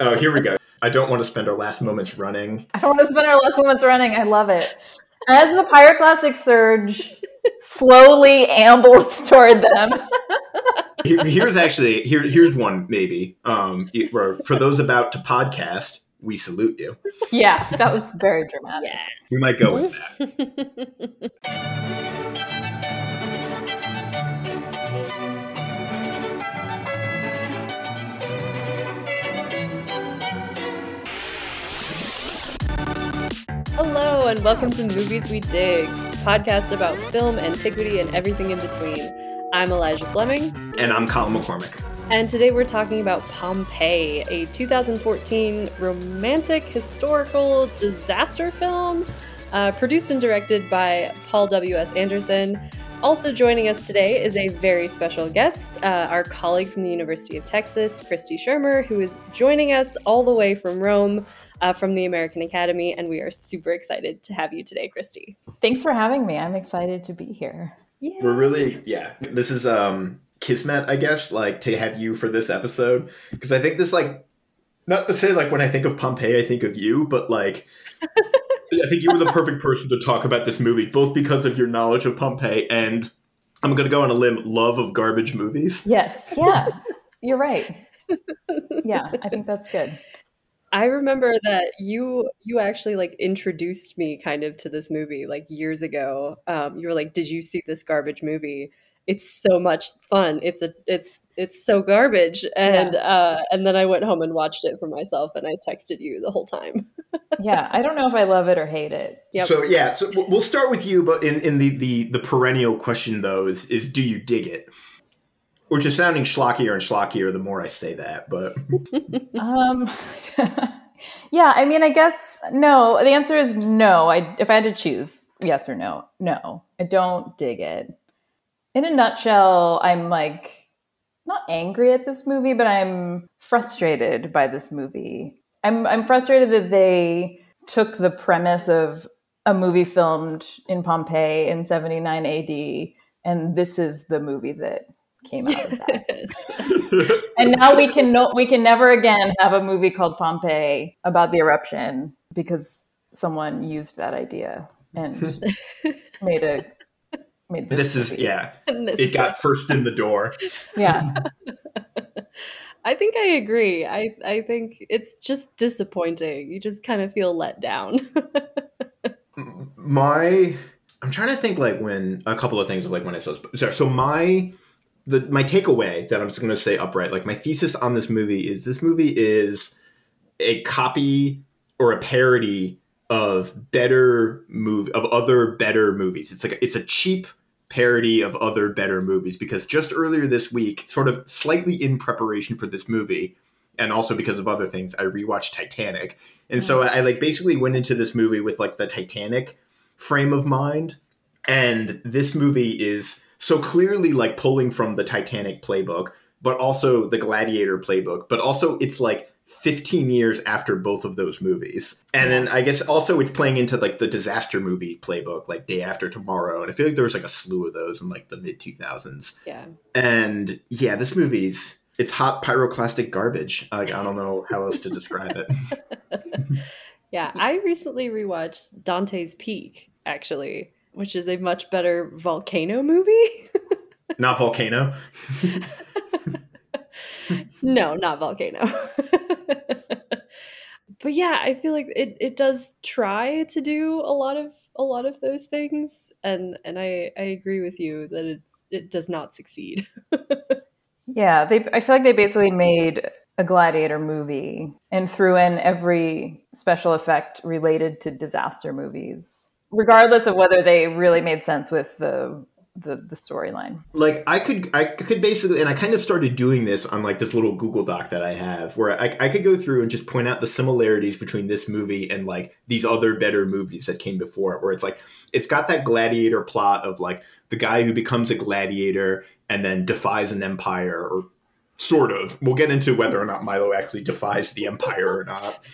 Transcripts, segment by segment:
Oh, here we go. I don't want to spend our last moments running. I don't want to spend our last moments running. I love it. As the pyroclastic surge slowly ambles toward them. Here's actually here, here's one maybe. Um, it- for those about to podcast, we salute you. Yeah, that was very dramatic. We might go with that. Hello, and welcome to Movies We Dig, podcast about film, antiquity, and everything in between. I'm Elijah Fleming, And I'm Colin McCormick. and today we're talking about Pompeii, a 2014 romantic historical disaster film uh, produced and directed by Paul W.S. Anderson. Also joining us today is a very special guest, uh, our colleague from the University of Texas, Christy Shermer, who is joining us all the way from Rome uh, from the American Academy, and we are super excited to have you today, Christy. Thanks for having me. I'm excited to be here. Yeah. We're really yeah. This is um kismet, I guess, like to have you for this episode because I think this like not to say like when I think of Pompeii, I think of you, but like I think you were the perfect person to talk about this movie, both because of your knowledge of Pompeii and I'm gonna go on a limb, love of garbage movies. Yes, yeah, you're right. Yeah, I think that's good. I remember that you you actually like introduced me kind of to this movie like years ago. Um, you were like, "Did you see this garbage movie? It's so much fun. It's a it's it's so garbage." And uh, and then I went home and watched it for myself, and I texted you the whole time. Yeah, I don't know if I love it or hate it. Yep. So yeah, so we'll we'll start with you, but in, in the, the the perennial question though is is do you dig it? Which is sounding schlockier and schlockier the more I say that, but Um, yeah, I mean, I guess no. The answer is no. I if I had to choose, yes or no, no. I don't dig it. In a nutshell, I'm like not angry at this movie, but I'm frustrated by this movie. I'm I'm frustrated that they took the premise of a movie filmed in Pompeii in 79 AD, and this is the movie that came out of that and now we can no, we can never again have a movie called Pompeii about the eruption because someone used that idea and made a made this. this is yeah. And this It is got first in the door. yeah I think I agree. I I think it's just disappointing. You just kind of feel let down. my i'm trying to think like when a couple of things of like when i saw so, so my the my takeaway that i'm just going to say upright like my thesis on this movie is this movie is a copy or a parody of better movie of other better movies. It's like it's a cheap parody of other better movies because just earlier this week sort of slightly in preparation for this movie and also because of other things i rewatched titanic. And so I, I like basically went into this movie with like the titanic frame of mind and this movie is so clearly like pulling from the titanic playbook but also the gladiator playbook but also it's like 15 years after both of those movies. And then i guess also it's playing into like the disaster movie playbook like day after tomorrow and i feel like there was like a slew of those in like the mid 2000s yeah. and yeah this movie's it's hot pyroclastic garbage. Like i don't know how else to describe it. Yeah, I recently rewatched Dante's Peak, actually, which is a much better volcano movie. not volcano no, not volcano. but yeah, I feel like it, it does try to do a lot of a lot of those things, and and I I agree with you that it's it does not succeed. yeah they i feel like they basically made a gladiator movie and threw in every special effect related to disaster movies regardless of whether they really made sense with the the, the storyline. Like I could I could basically and I kind of started doing this on like this little Google Doc that I have where I, I could go through and just point out the similarities between this movie and like these other better movies that came before it where it's like it's got that gladiator plot of like the guy who becomes a gladiator and then defies an empire or sort of. We'll get into whether or not Milo actually defies the empire or not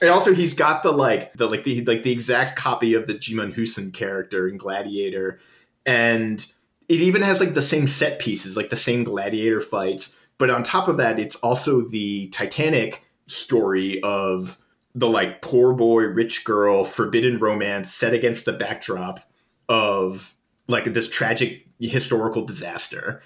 and also he's got the like the like the like the exact copy of the Djimon Hounsou character in Gladiator and it even has like the same set pieces, like the same gladiator fights. But on top of that, it's also the Titanic story of the like poor boy, rich girl, forbidden romance set against the backdrop of like this tragic historical disaster.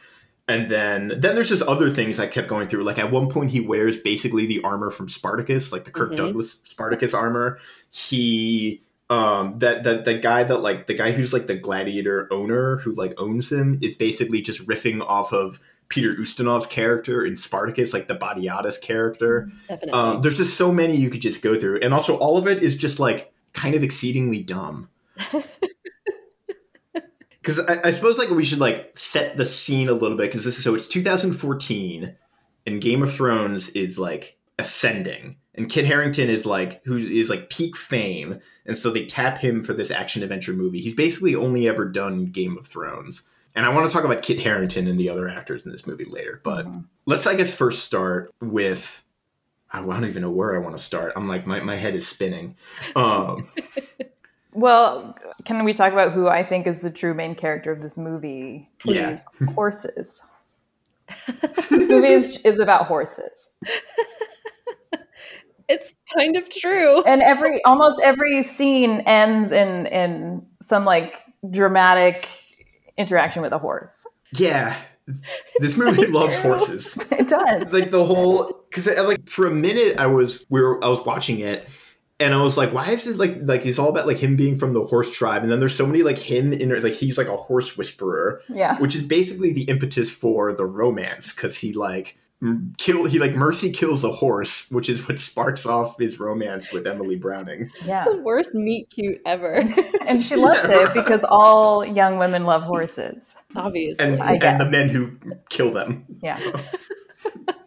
And then then there's just other things I kept going through. Like at one point he wears basically the armor from Spartacus, like the Kirk Mhm. Douglas Spartacus armor. He um that that the guy that like the guy who's like the gladiator owner who like owns him is basically just riffing off of Peter Ustinov's character in Spartacus, like the Batiatus character. Definitely. Um, there's just so many you could just go through, and also all of it is just like kind of exceedingly dumb. Because I, I suppose like we should like set the scene a little bit because this is so it's 2014, and Game of Thrones is like ascending, and Kit Harington is like who is like peak fame, and so they tap him for this action adventure movie. He's basically only ever done Game of Thrones, and I want to talk about Kit Harington and the other actors in this movie later, but Mhm. let's I guess first start with I don't even know where I want to start. I'm like my, my head is spinning. Um Well, can we talk about who I think is the true main character of this movie? Yeah. horses. this movie is, is about horses, it's kind of true. and every almost every scene ends in in some like dramatic interaction with a horse. yeah. This movie so loves true. horses. It does. It's like the whole because like for a minute I was we were I was watching it and I was like, why is it like like it's all about like him being from the horse tribe and then there's so many like him in like he's like a horse whisperer yeah. which is basically the impetus for the romance because he like kill he like mercy kills a horse which is what sparks off his romance with Emily Browning. Yeah. the worst meet cute ever. And she loves Yeah, it because all young women love horses. Obviously. and I and the men who kill them. Yeah.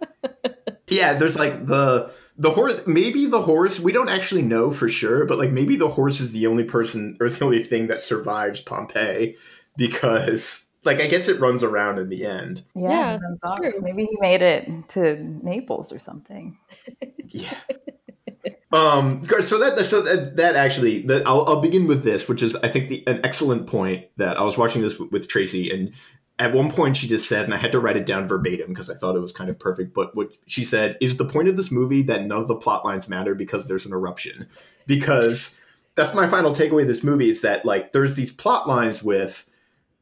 Yeah, there's like the the horse. Maybe the horse. We don't actually know for sure, but like maybe the horse is the only person or the only thing that survives Pompeii because like I guess it runs around in the end. Yeah. Yeah, runs off. true. Maybe he made it to Naples or something. Yeah. Um. So that so that, that actually that I'll, I'll begin with this, which is I think the, an excellent point that I was watching this with, with Tracy, and at one point she just said, and I had to write it down verbatim because I thought it was kind of perfect. But what she said is the point of this movie that none of the plot lines matter because there's an eruption. Because that's my final takeaway of this movie is that like there's these plot lines with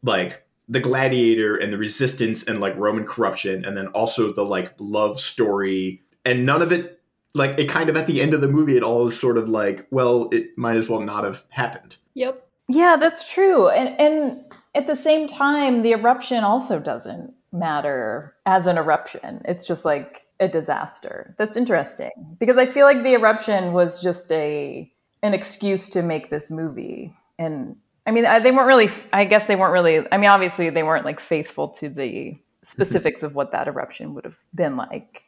like the gladiator and the resistance and like Roman corruption, and then also the like love story, and none of it like it kind of at the end of the movie it all is sort of like well it might as well not have happened yep. Yeah, that's true. And and at the same time, the eruption also doesn't matter as an eruption. It's just like a disaster. That's interesting because I feel like the eruption was just a an excuse to make this movie. And I mean, uh, they weren't really. I guess they weren't really. I mean, obviously, they weren't like faithful to the specifics of what that eruption would have been like.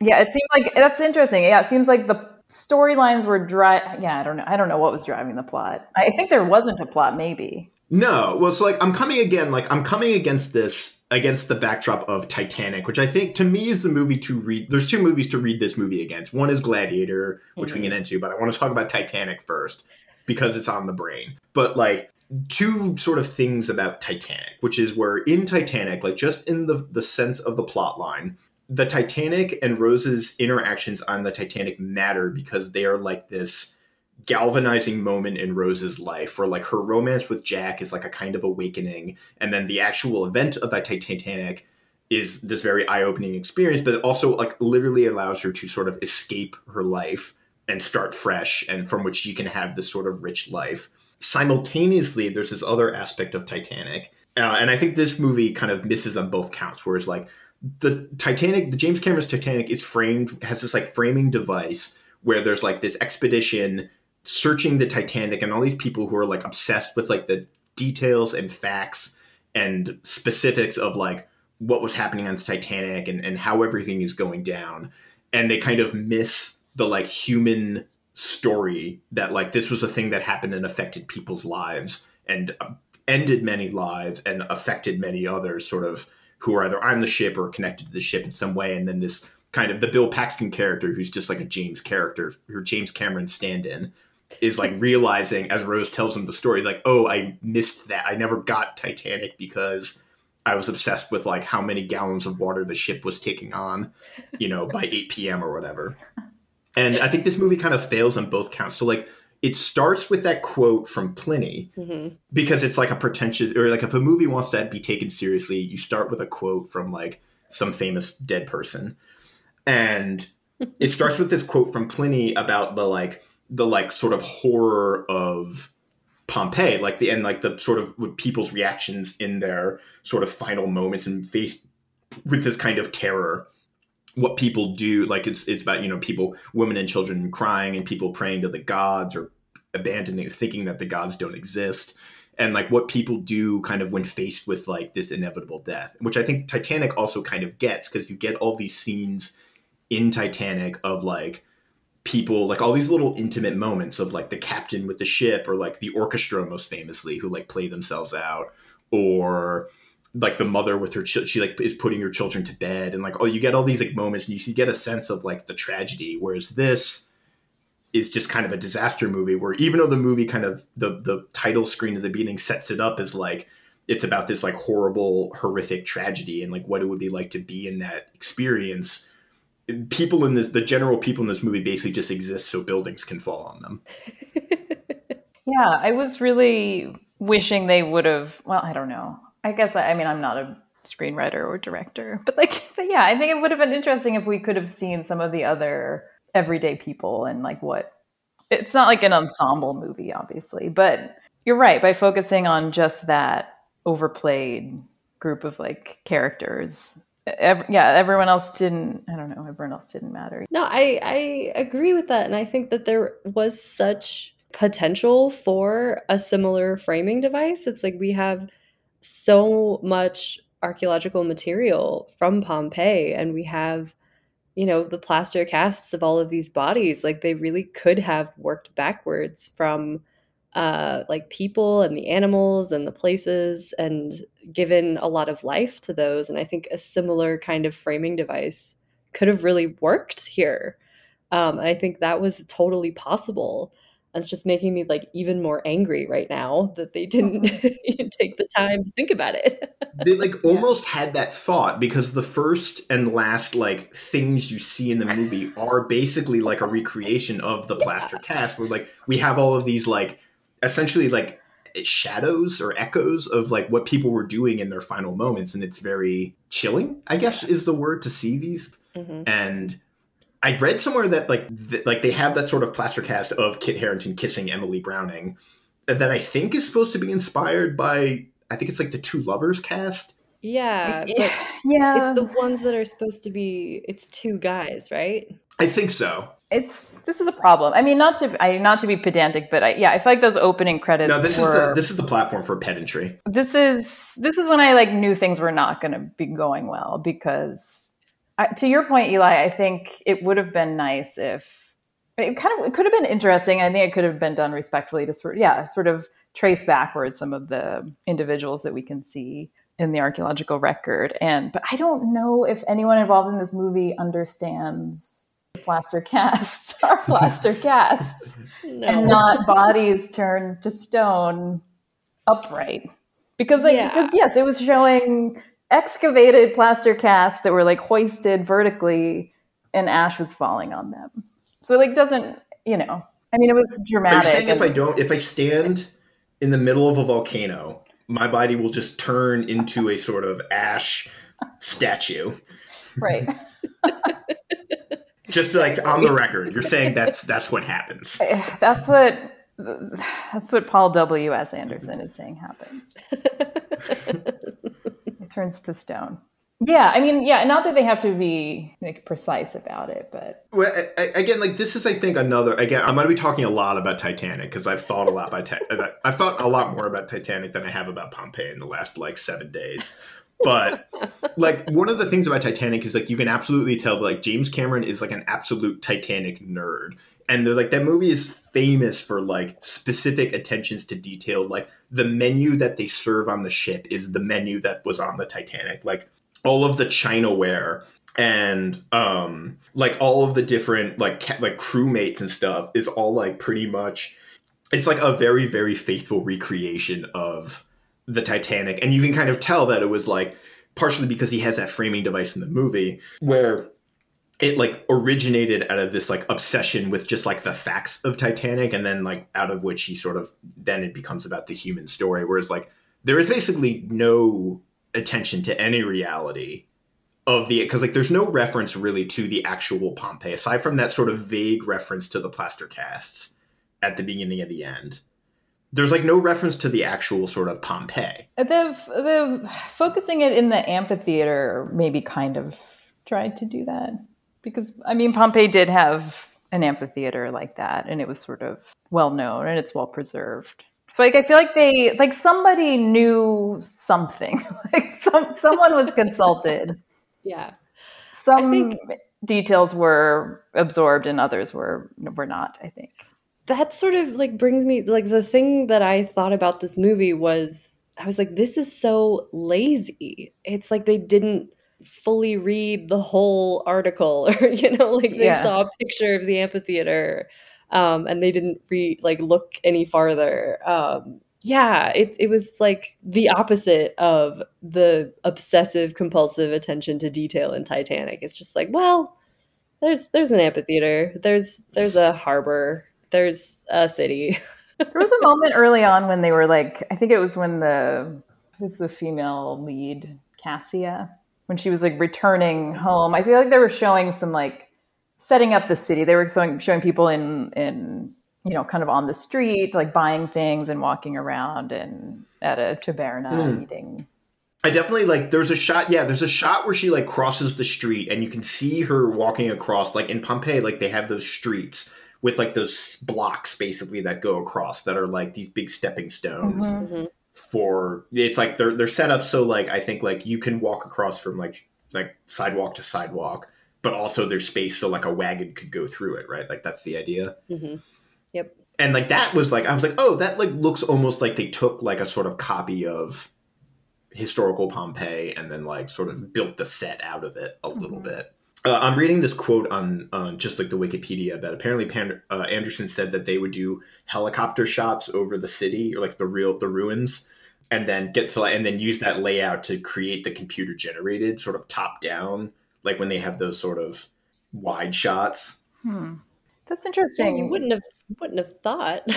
Yeah, it seemed like that's interesting. Yeah, it seems like the storylines were dry. Yeah, I don't know. I don't know what was driving the plot. I think there wasn't a plot. Maybe. No well so like i'm coming again like i'm coming against this against the backdrop of titanic which i think to me is the movie to read there's two movies to read this movie against one is gladiator which we Mhm. get into but i want to talk about titanic first because it's on the brain but like two sort of things about titanic which is where in titanic like just in the the sense of the plot line the Titanic and Rose's interactions on the Titanic matter because they are like this galvanizing moment in Rose's life where like her romance with Jack is like a kind of awakening and then the actual event of that Titanic is this very eye-opening experience but it also like literally allows her to sort of escape her life and start fresh and from which she can have this sort of rich life. Simultaneously there's this other aspect of Titanic uh, and I think this movie kind of misses on both counts whereas like the Titanic, the James Cameron's Titanic is framed has this like framing device where there's like this expedition searching the Titanic and all these people who are like obsessed with like the details and facts and specifics of like what was happening on the Titanic and, and how everything is going down. And they kind of miss the like human story that like this was a thing that happened and affected people's lives and uh, ended many lives and affected many others sort of who are either on the ship or connected to the ship in some way. And then this kind of the Bill Paxton character, who's just like a James character, or James Cameron stand in, is like realizing as Rose tells him the story, like, oh, I missed that. I never got Titanic because I was obsessed with like how many gallons of water the ship was taking on, you know, by 8 p.m. or whatever. And I think this movie kind of fails on both counts. So like it starts with that quote from Pliny Mhm. because it's like a pretentious or like if a movie wants to be taken seriously, you start with a quote from like some famous dead person. And it starts with this quote from Pliny about the like the like sort of horror of Pompeii, like the and like the sort of people's reactions in their sort of final moments and faced with this kind of terror. What people do, like it's it's about you know people, women and children crying, and people praying to the gods or abandoning, thinking that the gods don't exist, and like what people do kind of when faced with like this inevitable death, which I think Titanic also kind of gets because you get all these scenes in Titanic of like people like all these little intimate moments of like the captain with the ship or like the orchestra most famously who like play themselves out or like the mother with her ch- she like is putting her children to bed and like oh you get all these like moments and you, you get a sense of like the tragedy whereas this is just kind of a disaster movie where even though the movie kind of the the title screen at the beginning sets it up as like it's about this like horrible horrific tragedy and like what it would be like to be in that experience people in this the general people in this movie basically just exist so buildings can fall on them Yeah, I was really wishing they would have. Well, I don't know. I guess I, I mean I'm not a screenwriter or director, but like, but yeah, I think it would have been interesting if we could have seen some of the other everyday people and like what. It's not like an ensemble movie, obviously, but you're right. By focusing on just that overplayed group of like characters, ev- yeah, everyone else didn't. I don't know. Everyone else didn't matter. No, I I agree with that, and I think that there was such potential for a similar framing device. It's like we have so much archaeological material from Pompeii, and we have, you know, the plaster casts of all of these bodies. Like they really could have worked backwards from uh, like people and the animals and the places and given a lot of life to those. And I think a similar kind of framing device could have really worked here. Um, I think that was totally possible. It's just making me like even more angry right now that they didn't take the time to think about it. they like almost had that thought because the first and last like things you see in the movie are basically like a recreation of the plaster cast where like we have all of these like essentially like shadows or echoes of like what people were doing in their final moments and it's very chilling i guess is the word to see these Mhm. and I read somewhere that like th- like they have that sort of plaster cast of Kit Harington kissing Emily Browning that I think is supposed to be inspired by I think it's like the Two Lovers cast. Yeah, but yeah, it's the ones that are supposed to be. It's two guys, right? I think so. It's this is a problem. I mean, not to I not to be pedantic, but I, yeah, I feel like those opening credits. No, this is the this is the platform for pedantry. this is this is when I like knew things were not going to be going well because I, to your point, Eli, I think it would have been nice if it kind of it could have been interesting. I think it could have been done respectfully to sort yeah sort of trace backwards some of the individuals that we can see in the archaeological record. And but I don't know if anyone involved in this movie understands plaster casts are plaster casts No. and not bodies turned to stone upright because like Yeah. because yes it was showing excavated plaster casts that were like hoisted vertically and ash was falling on them so it like doesn't you know i mean it was Are you dramatic saying if I don't if I stand in the middle of a volcano, my body will just turn into a sort of ash statue? right Just like on the record, you're saying that's that's what happens. that's what that's what paul w.s anderson is saying happens it turns to stone yeah i mean yeah not that they have to be like precise about it but Well, I, I, again, like this is, I think, another. Again, I'm going to be talking a lot about Titanic because I've thought a lot about. Ti- about- I've thought a lot more about Titanic than I have about Pompeii in the last like seven days. But like one of the things about Titanic is like you can absolutely tell that like James Cameron is like an absolute Titanic nerd, and they're like that movie is famous for like specific attentions to detail. Like the menu that they serve on the ship is the menu that was on the Titanic. Like all of the chinaware and um like all of the different like ca- like crewmates and stuff is all like pretty much it's like a very very faithful recreation of the Titanic and you can kind of tell that it was like partially because he has that framing device in the movie where it like originated out of this like obsession with just like the facts of Titanic, and then like out of which he sort of then it becomes about the human story. Whereas like there is basically no attention to any reality of the because like there's no reference really to the actual Pompeii aside from that sort of vague reference to the plaster casts at the beginning and the end. There's like no reference to the actual sort of Pompeii. The the focusing it in the amphitheater maybe kind of tried to do that because I mean Pompeii did have an amphitheater like that and it was sort of well known and it's well preserved. So like I feel like they like somebody knew something. like some someone was consulted. yeah. Some think- details were absorbed and others were were not, I think. That sort of like brings me like the thing that I thought about this movie was I was like this is so lazy. It's like they didn't fully read the whole article or you know like they Yeah. saw a picture of the amphitheater um and they didn't re like look any farther. Um yeah, it it was like the opposite of the obsessive compulsive attention to detail in Titanic. It's just like, well, there's there's an amphitheater, there's there's a harbor, there's a city. There was a moment early on when they were like, I think it was when the who's the female lead, Cassia, when she was like returning home. I feel like they were showing some like setting up the city. They were showing showing people in in you know kind of on the street, like buying things and walking around and at a taberna Hmm. eating. I definitely like there's a shot yeah there's a shot where she like crosses the street and you can see her walking across like in Pompeii like they have those streets with like those blocks basically that go across that are like these big stepping stones Mhm. Mhm. for it's like they're they're set up so like I think like you can walk across from like like sidewalk to sidewalk but also there's space so like a wagon could go through it right like that's the idea Mhm. Yep. And like that was like I was like, oh, that like looks almost like they took like a sort of copy of historical Pompeii and then like sort of built the set out of it a little Mhm. bit. Uh, I'm reading this quote on uh, just like the Wikipedia, but apparently Pan- uh, Anderson said that they would do helicopter shots over the city or like the real the ruins, and then get to and then use that layout to create the computer generated sort of top down, like when they have those sort of wide shots. Hmm. That's Yeah, interesting. you wouldn't have wouldn't have thought.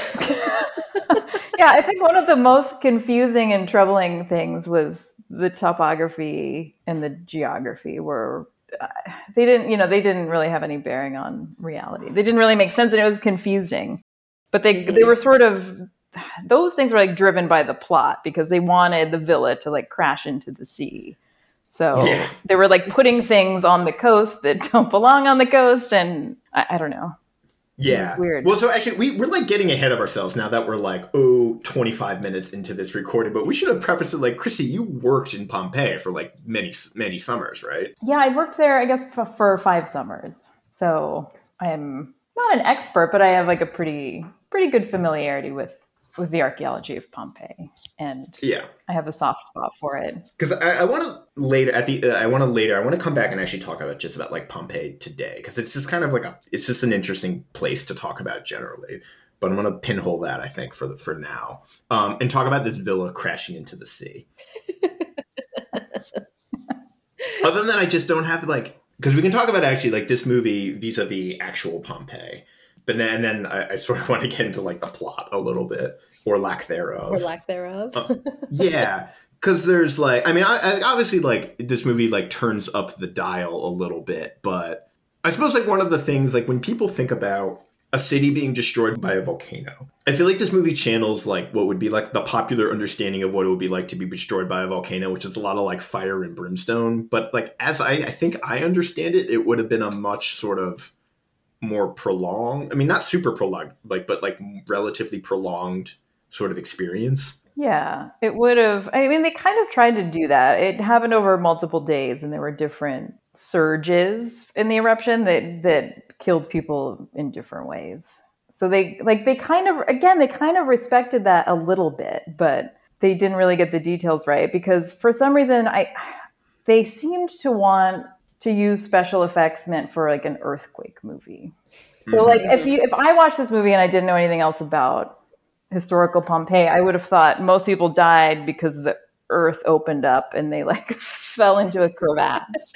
yeah, I think one of the most confusing and troubling things was the topography and the geography were they didn't, you know, they didn't really have any bearing on reality. They didn't really make sense and it was confusing. But they they were mm-hmm. sort of those things were like driven by the plot because they wanted the villa to like crash into the sea. So Yeah. they were like putting things on the coast that don't belong on the coast and I, I don't know. Yeah. Weird. Well, so actually, we, we're like getting ahead of ourselves now that we're like, oh, 25 minutes into this recording. But we should have prefaced it like, Chrissy, you worked in Pompeii for like many, many summers, right? Yeah, I worked there, I guess, for, for five summers. So I'm not an expert, but I have like a pretty pretty good familiarity with with the archaeology of Pompeii, and Yeah. I have a soft spot for it. Because I, I want to later at the uh, I want to later I want to come back and actually talk about just about like Pompeii today because it's just kind of like a it's just an interesting place to talk about generally. But I'm gonna pinhole that I think for the, for now, um, and talk about this villa crashing into the sea. Other than that, I just don't have like because we can talk about actually like this movie vis-a-vis actual Pompeii, but then and then I, I sort of want to get into like the plot a little bit or lack thereof or lack thereof. Uh, yeah because there's like i mean I, I, obviously like this movie like turns up the dial a little bit but i suppose like one of the things like when people think about a city being destroyed by a volcano i feel like this movie channels like what would be like the popular understanding of what it would be like to be destroyed by a volcano which is a lot of like fire and brimstone but like as i i think i understand it it would have been a much sort of more prolonged i mean not super prolonged like but like relatively prolonged sort of experience Yeah, it would have. I mean, they kind of tried to do that. It happened over multiple days, and there were different surges in the eruption that that killed people in different ways. So they like they kind of again they kind of respected that a little bit, but they didn't really get the details right because for some reason I they seemed to want to use special effects meant for like an earthquake movie. So Mhm. like if you if I watched this movie and I didn't know anything else about historical Pompeii, I would have thought most people died because the earth opened up and they like fell into a crevasse.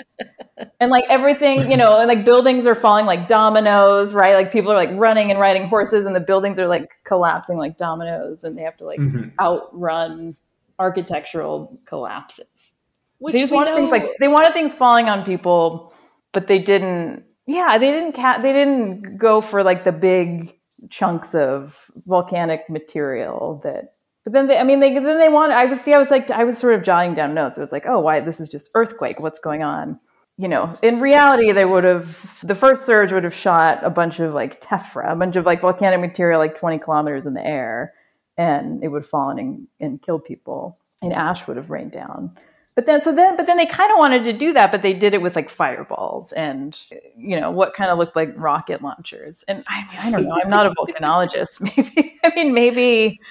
and like everything, you know, and like buildings are falling like dominoes, right? Like people are like running and riding horses and the buildings are like collapsing like dominoes and they have to like Mhm. outrun architectural collapses. Which they just wanted know- things like they wanted things falling on people, but they didn't. Yeah, they didn't. Ca- they didn't go for like the big chunks of volcanic material that. But then they, I mean, they then they want. I was see. I was like, I was sort of jotting down notes. It was like, oh, why this is just earthquake? What's going on? You know, in reality, they would have the first surge would have shot a bunch of like tephra, a bunch of like volcanic material, like twenty kilometers in the air, and it would have fallen and, and killed people, and ash would have rained down. But then, so then, but then they kind of wanted to do that, but they did it with like fireballs and, you know, what kind of looked like rocket launchers. And I mean, I don't know. I'm not a volcanologist. Maybe, I mean, maybe,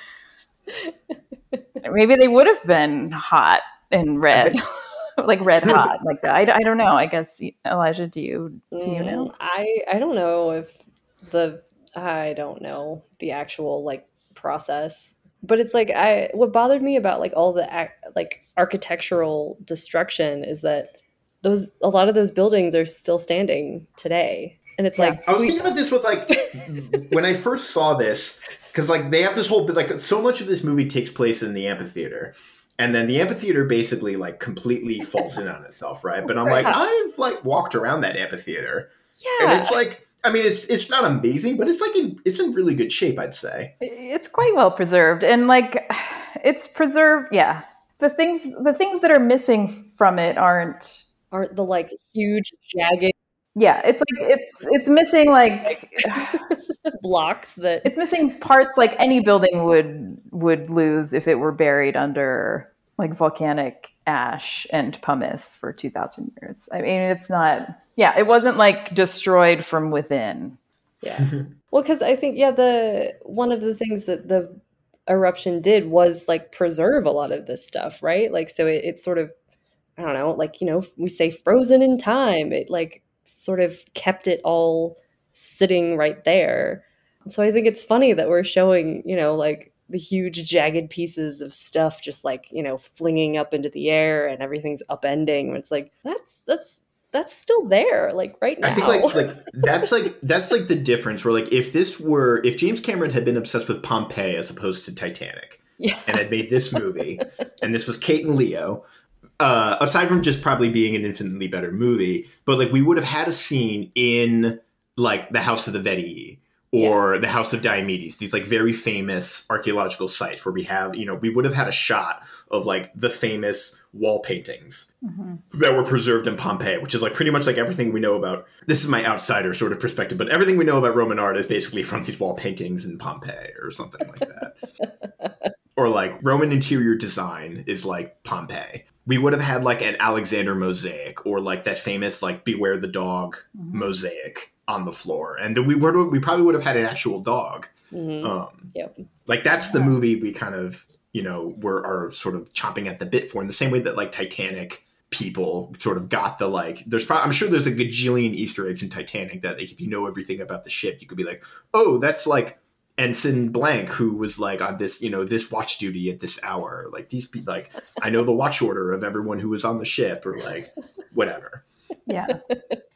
maybe they would have been hot and red, like red hot, like that. I, I don't know. I guess Elijah, do you do you know? Mm, I I don't know if the I don't know the actual like process, but it's like I what bothered me about like all the ac- like architectural destruction is that those a lot of those buildings are still standing today, and it's Yeah. like I was thinking about this with like when I first saw this because like they have this whole like so much of this movie takes place in the amphitheater. And then the amphitheater basically like completely falls in on itself, right? But I'm like, Right. I've like walked around that amphitheater, yeah, and it's like, I mean, it's it's not amazing, but it's like in, it's in really good shape, I'd say. It's quite well preserved, and like, it's preserved. Yeah, the things the things that are missing from it aren't aren't the like huge jagged yeah it's like it's it's missing like blocks that it's missing parts like any building would would lose if it were buried under like volcanic ash and pumice for 2000 years i mean it's not yeah it wasn't like destroyed from within Yeah. well, because I think yeah, the one of the things that the eruption did was like preserve a lot of this stuff, right? Like, so it, it sort of, I don't know, like you know, we say frozen in time. It like sort of kept it all sitting right there. So I think it's funny that we're showing, you know, like the huge jagged pieces of stuff just like you know flinging up into the air and everything's upending. It's like that's that's that's still there, like right now. I think like like that's like that's like the difference where like if this were if James Cameron had been obsessed with Pompeii as opposed to Titanic yeah. and had made this movie and this was Kate and Leo, uh, aside from just probably being an infinitely better movie, but like we would have had a scene in like the House of the Vettii or the House of Diomedes, these like very famous archaeological sites where we have, you know, we would have had a shot of like the famous wall paintings mm-hmm. that were preserved in Pompeii, which is like pretty much like everything we know about. This is my outsider sort of perspective, but everything we know about Roman art is basically from these wall paintings in Pompeii or something like that. or like Roman interior design is like Pompeii. We would have had like an Alexander mosaic or like that famous like Beware the Dog mm-hmm. mosaic on the floor, and then we would we probably would have had an actual dog. Mhm. Um, Yep. like that's the movie we kind of you know were are sort of chomping at the bit for in the same way that like Titanic people sort of got the like there's probably I'm sure there's a gajillion Easter eggs in Titanic that like if you know everything about the ship you could be like oh that's like ensign blank who was like on this you know this watch duty at this hour like these be like I know the watch order of everyone who was on the ship or like whatever yeah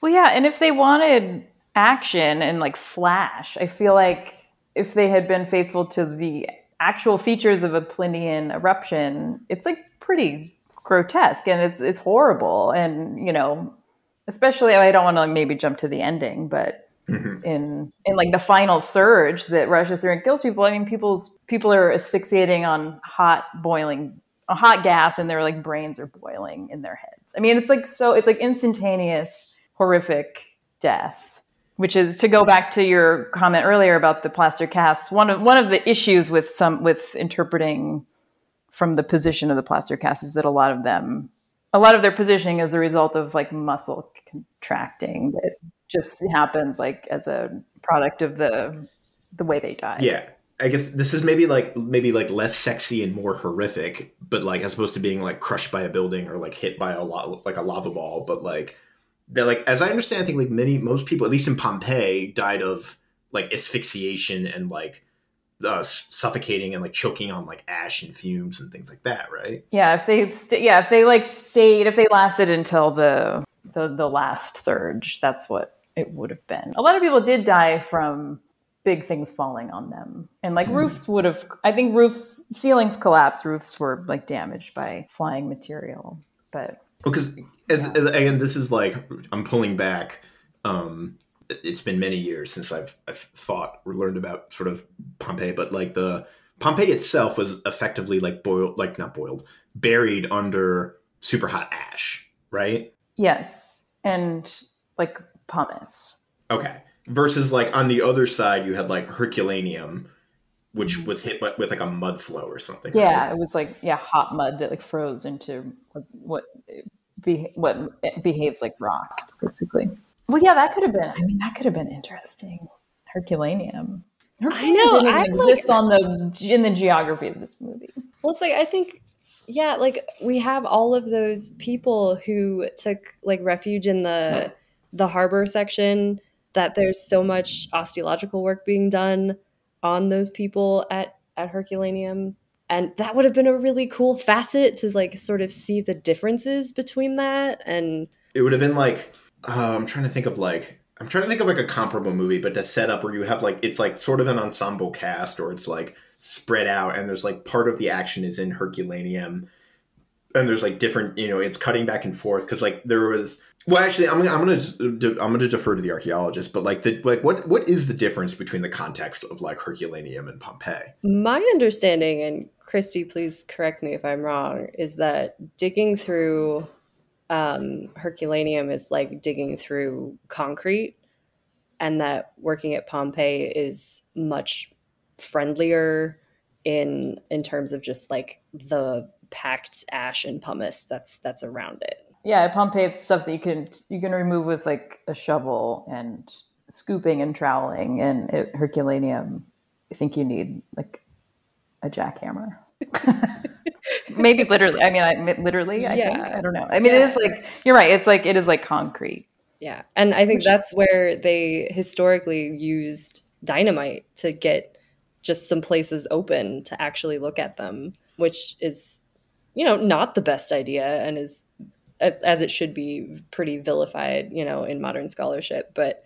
well yeah and if they wanted action and like flash. I feel like if they had been faithful to the actual features of a plinian eruption it's like pretty grotesque and it's it's horrible. And you know especially i don't want to like maybe jump to the ending but Mhm. in in like the final surge that rushes through and kills people i mean people's people are asphyxiating on hot boiling a hot gas and their like brains are boiling in their heads. I mean it's like so it's like instantaneous horrific death which is to go back to your comment earlier about the plaster casts one of one of the issues with some with interpreting from the position of the plaster cast is that a lot of them a lot of their positioning is the result of like muscle contracting that just happens like as a product of the the way they die Yeah. I guess this is maybe like maybe like less sexy and more horrific, but like as opposed to being like crushed by a building or like hit by a lot like a lava ball, but like they're like as I understand, I think like many most people, at least in Pompeii, died of like asphyxiation and like uh, suffocating and like choking on like ash and fumes and things like that, right? Yeah, if they st- yeah, if they like stayed, if they lasted until the the the last surge, that's what it would have been. A lot of people did die from big things falling on them. And like roofs would have I think roofs ceilings collapsed, roofs were like damaged by flying material. But because as, as again this is like I'm pulling back um it's been many years since I've I've thought or learned about sort of Pompeii, but like the Pompeii itself was effectively like boiled, like not boiled, buried under super hot ash, right? yes, and like pumice. Okay. Versus like on the other side, you had like Herculaneum, which was hit but with like a mud flow or something. Yeah, right? it was like yeah, hot mud that like froze into what be, what behaves like rock, basically. Well, yeah, that could have been. I mean, that could have been interesting. Herculaneum. Herculaneum know, didn't even I'm like- exist on the in the geography of this movie. Well, it's like I think, yeah, like we have all of those people who took like refuge in the the harbor section. That there's so much osteological work being done on those people at at Herculaneum, and that would have been a really cool facet to like sort of see the differences between that and it would have been like uh, I'm trying to think of like I'm trying to think of like a comparable movie, but to set up where you have like it's like sort of an ensemble cast, or it's like spread out, and there's like part of the action is in Herculaneum, and there's like different, you know, it's cutting back and forth because like there was. Well, actually, I'm gonna I'm gonna de- I'm gonna defer to the archaeologist, but like the like what what is the difference between the context of like Herculaneum and Pompeii? My understanding, and Christy, please correct me if I'm wrong, is that digging through um, Herculaneum is like digging through concrete, and that working at Pompeii is much friendlier in in terms of just like the packed ash and pumice that's that's around it. Yeah, at Pompeii, it's stuff that you can you can remove with like a shovel and scooping and troweling. And at Herculaneum, I think you need like a jackhammer. Maybe literally. I mean, I literally. I think Yeah. I don't know. I mean, it Yeah. is like you're right. It's like it is like concrete. Yeah. And I think Which- that's where they historically used dynamite to get just some places open to actually look at them, which is, you know, not the best idea and is, as it should be, pretty vilified, you know, in modern scholarship. But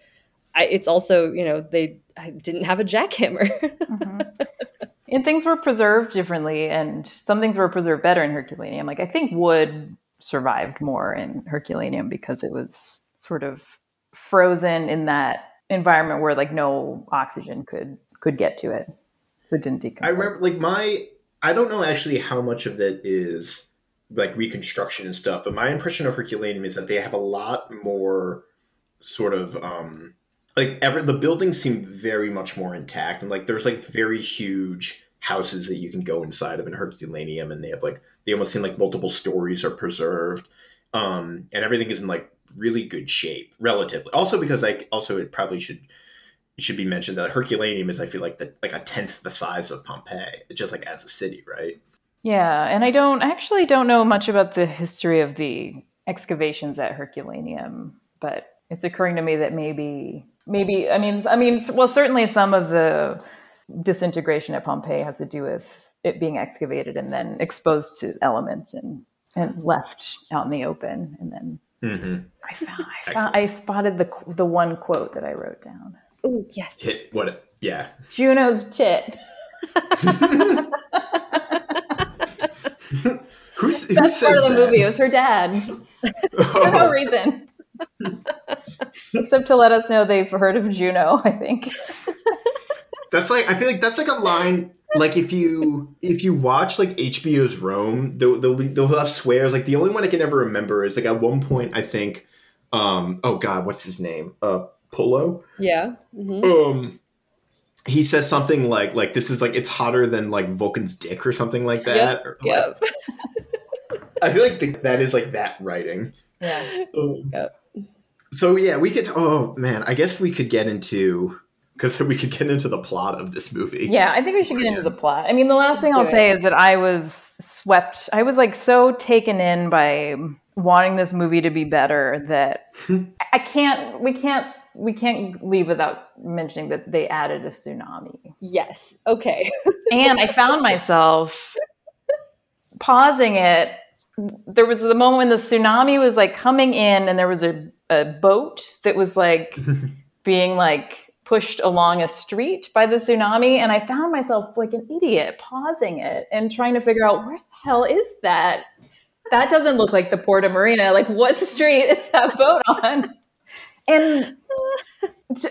I, it's also, you know, they didn't have a jackhammer. Mm-hmm. and things were preserved differently, and some things were preserved better in Herculaneum. Like I think wood survived more in Herculaneum because it was sort of frozen in that environment where like no oxygen could could get to it. So it didn't decompose. I remember like my I don't know actually how much of it is like reconstruction and stuff, but my impression of Herculaneum is that they have a lot more sort of um like ever the buildings seem very much more intact and like there's like very huge houses that you can go inside of in Herculaneum and they have like they almost seem like multiple stories are preserved. Um and everything is in like really good shape relatively. Also because like also it probably should should be mentioned that Herculaneum is, I feel like, the, like a tenth the size of Pompeii, just like as a city, right? Yeah, and I don't I actually don't know much about the history of the excavations at Herculaneum, but it's occurring to me that maybe maybe I mean I mean well certainly some of the disintegration at Pompeii has to do with it being excavated and then exposed to elements and and left out in the open and then Mm-hmm. I found I found I spotted the the one quote that I wrote down. oh, yes. Hit what? Yeah. Juno's tit. Who's, who That's part of the that? movie. It was her dad. for no Oh, reason. Except to let us know they've heard of Juno, I think. that's like I feel like that's like a line. Like if you if you watch like HBO's Rome, they'll they'll, be, they'll have swears. Like the only one I can ever remember is like at one point I think, um, oh god, what's his name? Uh, Pullo. Yeah. hmm Um, he says something like like this is like it's hotter than like Vulcan's dick or something like that. Yep, or, like, Yep. I feel like the, that is like that writing. Yeah. Yep. So yeah, we could. Oh man, I guess we could get into because we could get into the plot of this movie. Yeah, I think we should get into the plot. I mean, the last thing I'll say is that I was swept. I was like so taken in by wanting this movie to be better that I can't we can't we can't leave without mentioning that they added a tsunami. Yes. Okay. and I found myself pausing it. There was the moment when the tsunami was like coming in and there was a, a boat that was like being like pushed along a street by the tsunami and I found myself like an idiot pausing it and trying to figure out where the hell is that? that doesn't look like the Porta Marina. Like, what street is that boat on? And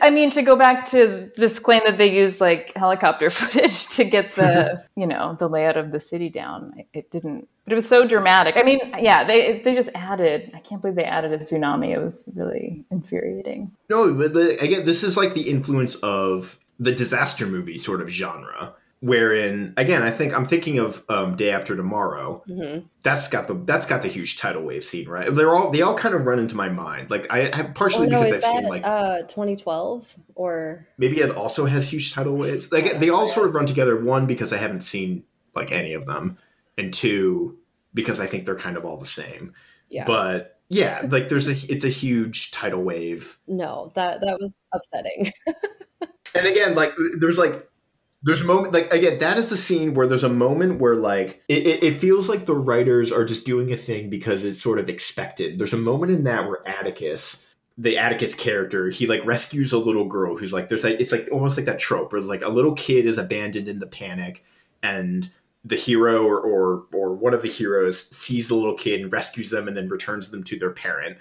I mean, to go back to this claim that they used like helicopter footage to get the, you know, the layout of the city down, it didn't. But it was so dramatic. I mean, yeah, they they just added. I can't believe they added a tsunami. It was really infuriating. No, but again, this is like the influence of the disaster movie sort of genre wherein again i think i'm thinking of um, day after tomorrow. Mm-hmm. that's got the that's got the huge tidal wave scene right? They're all they all kind of run into my mind. Like i have partially oh, no, because i've that, seen like uh 2012 or? Maybe it also has huge tidal waves. Like they all sort of run together. One because i haven't seen like any of them. And two because i think they're kind of all the same. Yeah. But yeah like there's a it's a huge tidal wave. No that that was upsetting. And again like there's like there's a moment like again that is the scene where there's a moment where like it, it, it, feels like the writers are just doing a thing because it's sort of expected. There's a moment in that where atticus the atticus character he like rescues a little girl who's like there's like it's like almost like that trope where it's like a little kid is abandoned in the panic and the hero or, or or one of the heroes sees the little kid and rescues them and then returns them to their parent.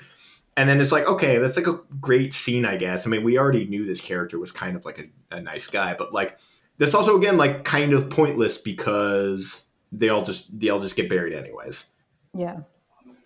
And then it's like okay that's like a great scene i guess. I mean we already knew this character was kind of like a, a nice guy but like that's also again like kind of pointless because they all just they all just get buried anyways. Yeah.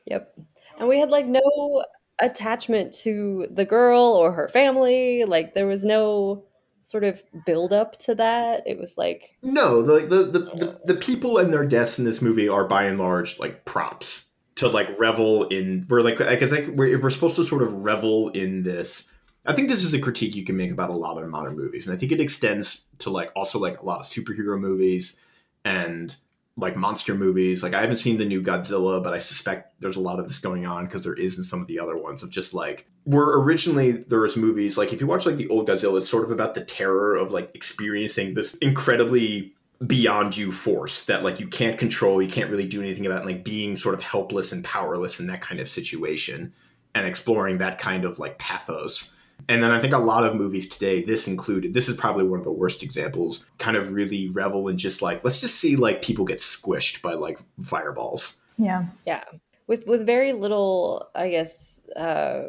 Yep. And we had like no attachment to the girl or her family. Like there was no sort of build up to that. It was like no, the the the, the, the people and their deaths in this movie are by and large like props to like revel in. We're like I guess like we're, we're supposed to sort of revel in this I think this is a critique you can make about a lot of modern movies, and I think it extends to like also like a lot of superhero movies and like monster movies. Like I haven't seen the new Godzilla, but I suspect there's a lot of this going on because there is in some of the other ones of just like where originally there was movies like if you watch like the old Godzilla, it's sort of about the terror of like experiencing this incredibly beyond you force that like you can't control, you can't really do anything about, like being sort of helpless and powerless in that kind of situation and exploring that kind of like pathos and then I think a lot of movies today, this included, this is probably one of the worst examples, kind of really revel in just like, let's just see like people get squished by like fireballs. Yeah. Yeah. With with very little, I guess, uh,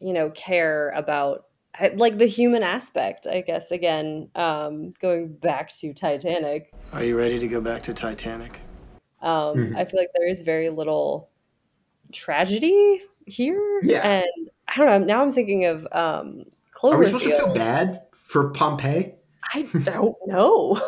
you know, care about like the human aspect, I guess, again, um, going back to Titanic. Are you ready to go back to Titanic? Um, mm-hmm. I feel like there is very little tragedy here. Yeah. And I don't know. Now I'm thinking of um, Cloverfield. Are we supposed to feel bad for Pompeii? I don't know.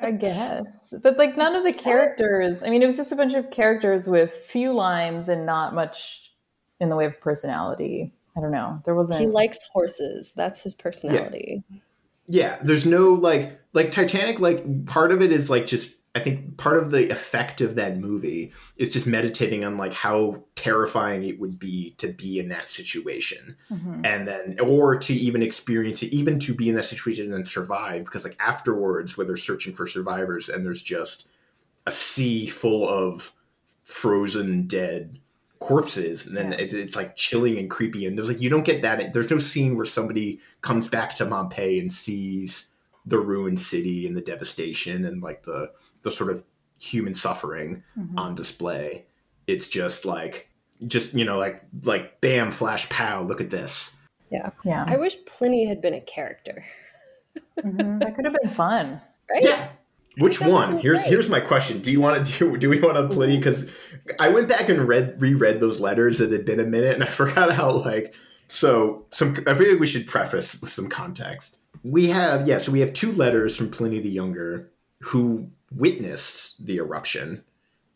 I guess. But like none of the characters, I mean, it was just a bunch of characters with few lines and not much in the way of personality. I don't know. There wasn't. He likes horses. That's his personality. Yeah. Yeah. There's no like, like Titanic, like part of it is like just I think part of the effect of that movie is just meditating on like how terrifying it would be to be in that situation. Mm-hmm. And then or to even experience it, even to be in that situation and survive. Because like afterwards, where they're searching for survivors and there's just a sea full of frozen dead corpses and then yeah. it's, it's, like chilling and creepy and there's like you don't get that there's no scene where somebody comes back to Pompeii and sees the ruined city and the devastation and like the the sort of human suffering mm-hmm. on display. It's just like just you know like like bam flash pow look at this. Yeah. Yeah. I wish Pliny had been a character. mm-hmm. That could have been fun. Right? Yeah. Which one? Here's here's my question. Do you want to do do we want to Pliny? Because I went back and read reread those letters. It had been a minute, and I forgot how like so. Some I feel like we should preface with some context. We have yeah, so we have two letters from Pliny the Younger, who witnessed the eruption.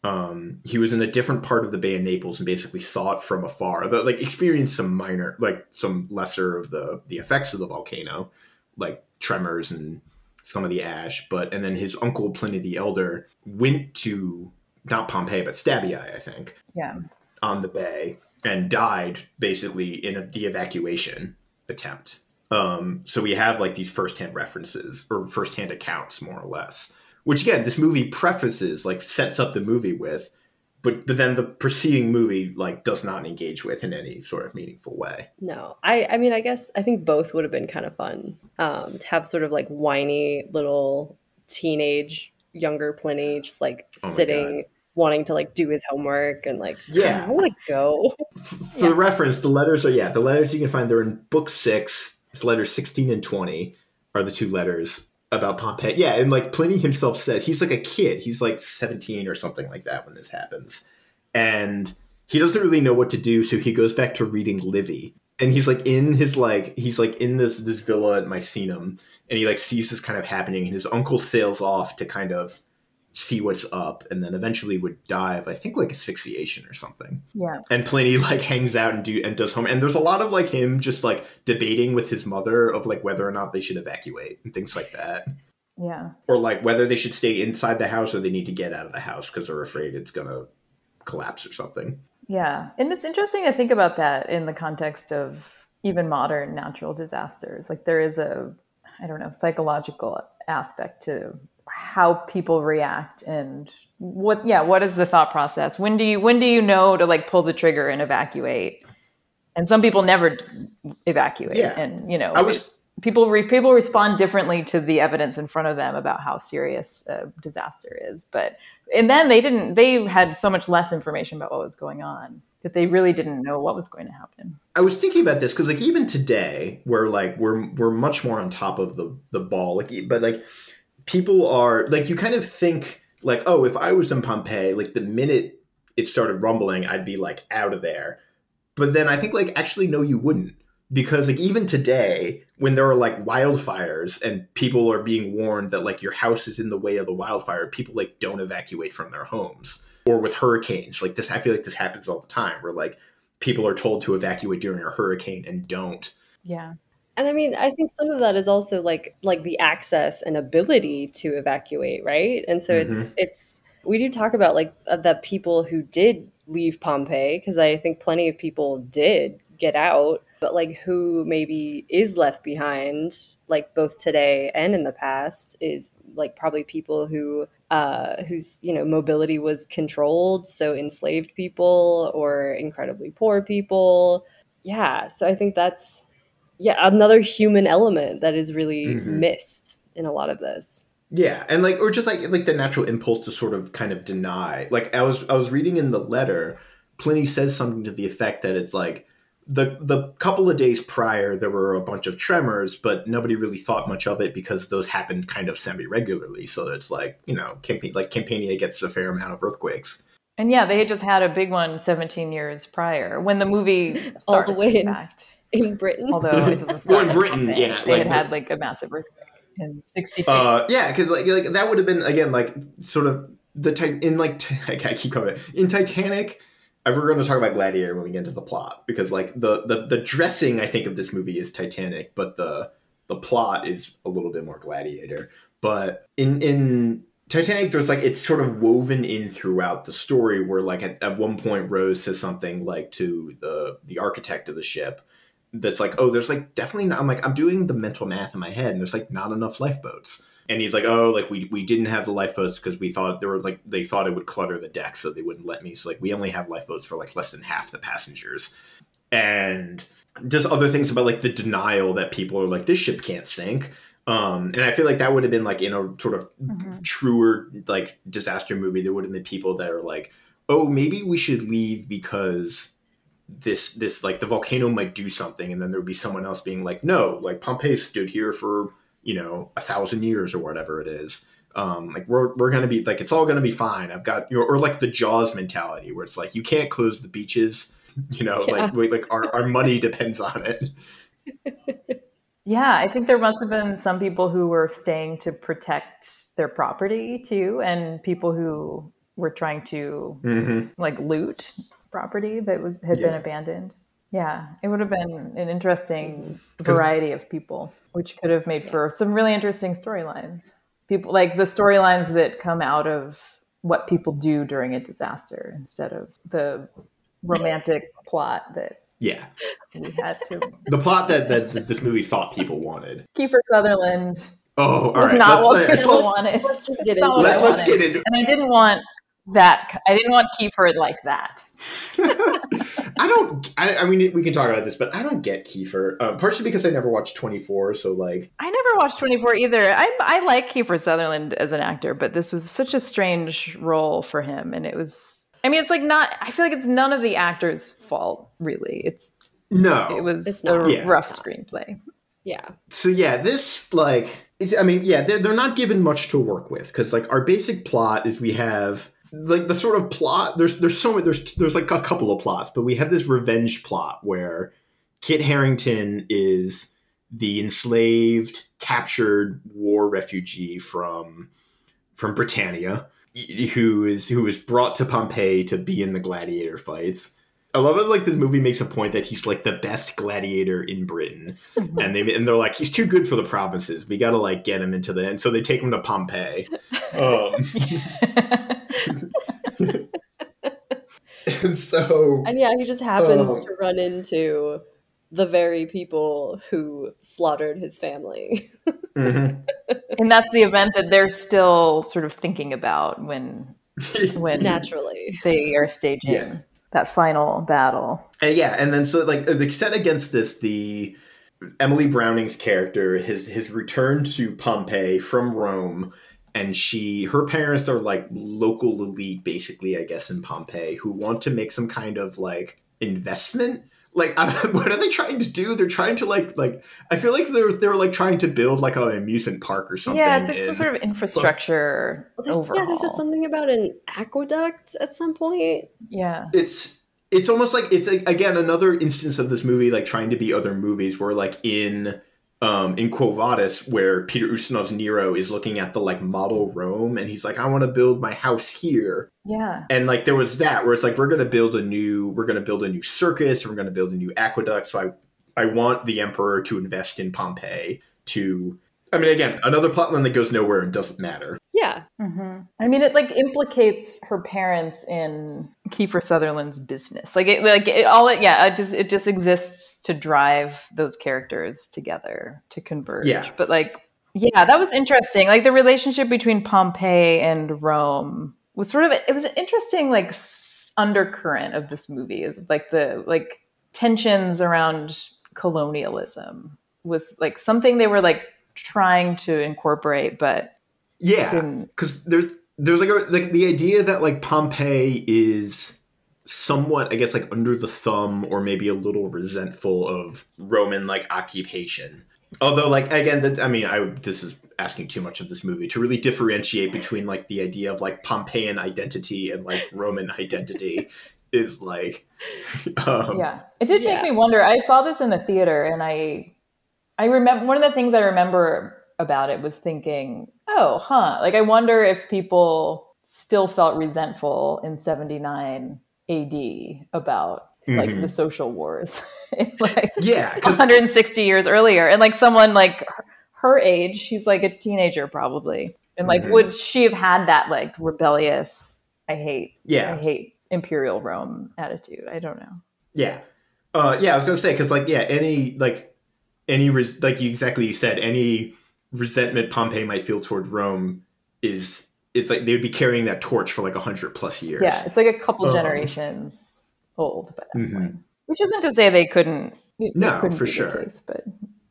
Um, he was in a different part of the Bay of Naples and basically saw it from afar. The, like experienced some minor, like some lesser of the the effects of the volcano, like tremors and some of the ash. But and then his uncle Pliny the Elder went to not Pompeii, but Stabiae, I think, Yeah. on the bay and died basically in a, the evacuation attempt. Um, so we have like these firsthand references or firsthand accounts, more or less. Which again, this movie prefaces, like sets up the movie with, but but then the preceding movie like does not engage with in any sort of meaningful way. No, I I mean I guess I think both would have been kind of fun um, to have sort of like whiny little teenage younger Pliny just like Oh sitting wanting to like do his homework and like Yeah. I want to go. For reference, the letters are yeah, the letters you can find they're in book six. It's letters sixteen and twenty are the two letters about Pompeii. Yeah, and like Pliny himself says, he's like a kid. He's like seventeen or something like that when this happens, and he doesn't really know what to do, so he goes back to reading Livy. And he's like in his like he's like in this this villa at Misenum, and he like sees this kind of happening, and his uncle sails off to kind of see what's up, and then eventually would die of I think like asphyxiation or something Yeah. and Pliny like hangs out and do and does home and there's a lot of like him just like debating with his mother of like whether or not they should evacuate and things like that Yeah. or like whether they should stay inside the house or they need to get out of the house because they're afraid it's gonna collapse or something Yeah. And it's interesting to think about that in the context of even modern natural disasters. Like there is a, I don't know, psychological aspect to how people react and what yeah what is the thought process? When do you when do you know to like pull the trigger and evacuate? And some people never evacuate Yeah. and you know i was people re- people respond differently to the evidence in front of them about how serious a disaster is. But and then they didn't they had so much less information about what was going on that they really didn't know what was going to happen. I was thinking about this because like even today we're like we're we're much more on top of the the ball. Like but like people are like you kind of think like oh if I was in Pompeii like the minute it started rumbling I'd be like out of there. But then I think like actually no you wouldn't. Because like even today when there are like wildfires and people are being warned that like your house is in the way of the wildfire people like don't evacuate from their homes. Or with hurricanes like this I feel like this happens all the time where like people are told to evacuate during a hurricane and don't. yeah And I mean, I think some of that is also like like the access and ability to evacuate, right? And so it's it's we do talk about like uh, the people who did leave Pompeii because I think plenty of people did get out, but like who maybe is left behind, like both today and in the past, is like probably people who uh, whose you know mobility was controlled, so enslaved people or incredibly poor people. Yeah, so I think that's yeah another human element that is really Mhm. missed in a lot of this Yeah, and like or just like like the natural impulse to sort of kind of deny. Like I was I was reading in the letter, Pliny says something to the effect that it's like the the couple of days prior there were a bunch of tremors, but nobody really thought much of it because those happened kind of semi regularly. So it's like you know, Camp- like Campania gets a fair amount of earthquakes. and yeah they had just had a big one 17 years prior when the movie All the starts way in in- fact in britain although it doesn't Well, in Britain, Pompeii. yeah, they like- had had like a massive earthquake in 62 Uh, yeah, because like like that would have been again like sort of the ti- in like t- I keep coming in Titanic. We're going to talk about Gladiator when we get into the plot because like the, the the dressing I think of this movie is Titanic, but the the plot is a little bit more Gladiator. But in in Titanic, there's like it's sort of woven in throughout the story where like at, at one point Rose says something like to the the architect of the ship that's like, oh, there's like definitely not. I'm like, I'm doing the mental math in my head, and there's like not enough lifeboats. And he's like, oh, like we we didn't have the lifeboats because we thought there were like they thought it would clutter the deck, so they wouldn't let me. So like we only have lifeboats for like less than half the passengers, and just other things about like the denial that people are like this ship can't sink. Um, and I feel like that would have been like in a sort of Mhm. truer like disaster movie. There would have been people that are like, oh, maybe we should leave because this this like the volcano might do something and then there would be someone else being like no like pompeii stood here for you know a thousand years or whatever it is um like we're, we're gonna be like it's all gonna be fine i've got you know, or like the jaws mentality where it's like you can't close the beaches you know Yeah. like we, like our, our money depends on it Yeah, I think there must have been some people who were staying to protect their property too, and people who were trying to mm-hmm. like loot property that was had been abandoned. Yeah, it would have been an interesting mm-hmm. variety of people, which could have made for some really interesting storylines. People like the storylines that come out of what people do during a disaster instead of the romantic plot that Yeah, we had to. the plot that, that this movie thought people wanted. Kiefer Sutherland Oh, all was right. not what let's, people let's, wanted. Let's just get into what it. Let's wanted. get into. And I didn't want that. I didn't want Kiefer like that. I don't. I, I mean, we can talk about this, but I don't get Kiefer. Uh, partially because I never watched Twenty Four, so like, I never watched 24 either. I, I like Kiefer Sutherland as an actor, but this was such a strange role for him. And it was, I mean, it's like not, I feel like it's none of the actor's fault, really. It's, no. it was It's a. Yeah. rough screenplay. Yeah. so yeah, this like, it's, I mean, yeah, they're, they're not given much to work with because like our basic plot is we have like the sort of plot. There's there's so many. There's there's like a couple of plots, but we have this revenge plot where Kit Harington is the enslaved, captured war refugee from from Britannia, who is who is brought to Pompeii to be in the gladiator fights. I love it. Like this movie makes a point that he's like the best gladiator in Britain, and they and they're like he's too good for the provinces. We got to like get him into the end. so they take him to Pompeii. Um, and so And yeah, he just happens Oh. to run into the very people who slaughtered his family. Mhm. and that's the event that they're still sort of thinking about when when Naturally. they are staging Yeah. That final battle. And yeah, and then so like like set against this, the Emily Browning's character, his his return to Pompeii from Rome, and she her parents are like local elite, basically, I guess, in Pompeii, who want to make some kind of like investment. Like, I don't, what are they trying to do? They're trying to like like I feel like they're they're like trying to build like an amusement park or something. yeah, it's like some sort of infrastructure Well, they, yeah, they said something about an aqueduct at some point. Yeah. it's it's almost like it's like, again another instance of this movie like trying to be other movies where like in um in Quo Vadis where Peter Ustinov's Nero is looking at the like model Rome and he's like I want to build my house here Yeah. and like there was that where it's like we're going to build a new we're going to build a new circus we're going to build a new aqueduct so I I want the emperor to invest in Pompeii to I mean again another plotline that goes nowhere and doesn't matter Yeah. hmm I mean, it like implicates her parents in Kiefer Sutherland's business. Like, it, like it, all it, yeah, it just it just exists to drive those characters together to converge. Yeah. But like, yeah, that was interesting. Like the relationship between Pompeii and Rome was sort of it was an interesting like undercurrent of this movie is like the like tensions around colonialism was like something they were like trying to incorporate, but yeah because there, there's like a, like the idea that like Pompeii is somewhat, I guess, like under the thumb or maybe a little resentful of Roman like occupation. Although, like again, that I mean, I this is asking too much of this movie to really differentiate between like the idea of like Pompeian identity and like Roman identity is like, um, yeah it did Yeah. make me wonder i saw this in the theater and i i remember one of the things i remember about it was thinking oh huh. Like i wonder if people still felt resentful in 79 ad about like Mhm. the social wars. Like yeah, 160 years earlier. And like someone like her- age she's like a teenager probably. And like Mhm. would she have had that like rebellious i hate yeah, i hate imperial rome attitude? I don't know. Yeah. Uh, yeah, I was gonna say because like yeah, any like any res- like you exactly you said any resentment Pompeii might feel toward Rome is it's like they would be carrying that torch for like a hundred plus years. Yeah, it's like a couple Um, generations old by that Mhm. point. Which isn't to say they couldn't. No, couldn't for sure. case, but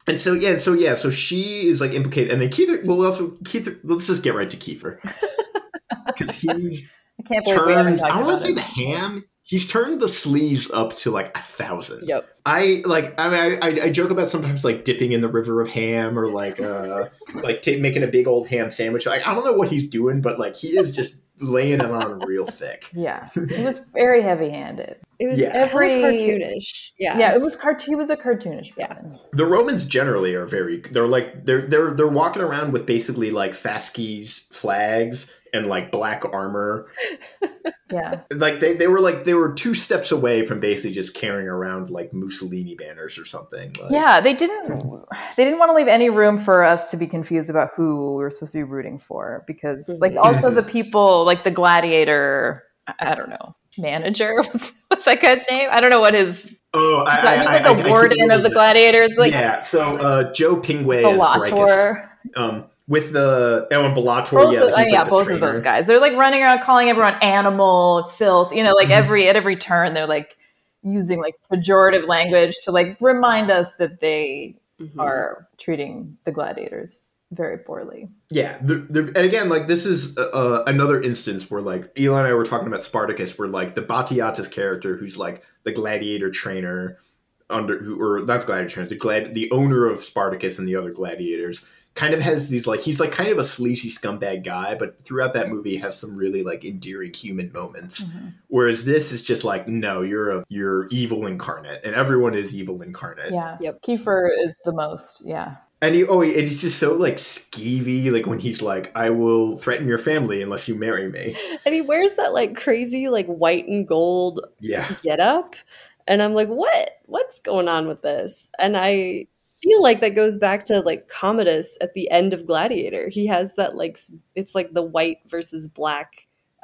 And so yeah, so yeah, so she is like implicated, and then Keith. Well, also Keith. Let's just get right to Kiefer because he's I can't believe turned. I don't want to say it. the ham. He's turned the sleeves up to like a thousand. Yep. I like. I mean, I, I, I joke about sometimes like dipping in the river of ham or like uh like ta making a big old ham sandwich. Like I don't know what he's doing, but like he is just laying it on real thick. Yeah, he was very heavy-handed. It was Yeah. every Every- cartoonish. Yeah. Yeah, it was cartoon. He was a cartoonish Yeah. The Romans generally are very they're like they're they're they're walking around with basically like Fasces flags and like black armor. Yeah, Like they, they were like they were two steps away from basically just carrying around like Mussolini banners or something. Like, yeah. They didn't. They didn't want to leave any room for us to be confused about who we were supposed to be rooting for because, like, also the people, like the gladiator. I I don't know. Manager, what's, what's that guy's name? I don't know what his. Oh, I, I, he's I- like I- I a can't warden of the gladiators, like yeah. So uh, Joe Pingue is Graecus. Bellator. Um, with the oh, and Bellator, Both yeah, of, he's uh, like yeah, the both trainer. of those guys. They're like running around calling everyone animal, filth. You know, like Mhm. every at every turn, they're like using like pejorative language to like remind us that they Mhm. are treating the gladiators very poorly. Yeah, the, the, and again, like this is uh, uh, another instance where like Eli and I were talking about Spartacus, where like the Batiatus character, who's like the gladiator trainer under who or not the gladiator trainer, the glad the owner of Spartacus and the other gladiators, kind of has these like he's like kind of a sleazy scumbag guy, but throughout that movie has some really like endearing human moments. Mm-hmm. Whereas this is just like, no, you're a you're evil incarnate, and everyone is evil incarnate. Yeah. Yep. Kiefer is the most. Yeah. And he oh, and he's just so like skeevy, like when he's like, "I will threaten your family unless you marry me." And he wears that like crazy like white and gold Yeah, get up and i'm like what what's going on with this and i feel like that goes back to like commodus at the end of gladiator he has that like it's like the white versus black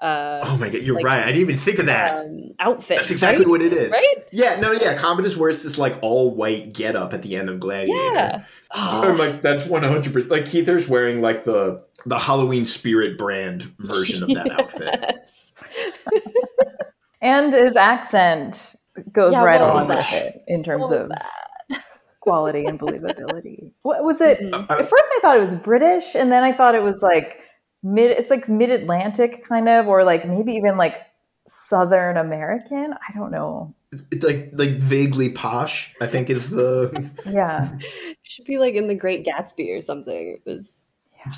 uh Oh my god, you're Like, right. I didn't even think of that. um, outfit That's exactly right? what it is. Right? Yeah, no, yeah. Commodus wears this like all white get up at the end of Gladiator. yeah I'm oh, like, that's 100 percent like Keither's wearing like the the Halloween spirit brand version of that outfit. And his accent goes Yeah, right along with it in terms of was quality and believability. What was it? Mhm. Uh, At first, I thought it was British, and then I thought it was like mid. It's like mid Atlantic kind of, or like maybe even like Southern American. I don't know. it's, it's like like vaguely posh. I think is the Yeah, should be like in the great gatsby or something it was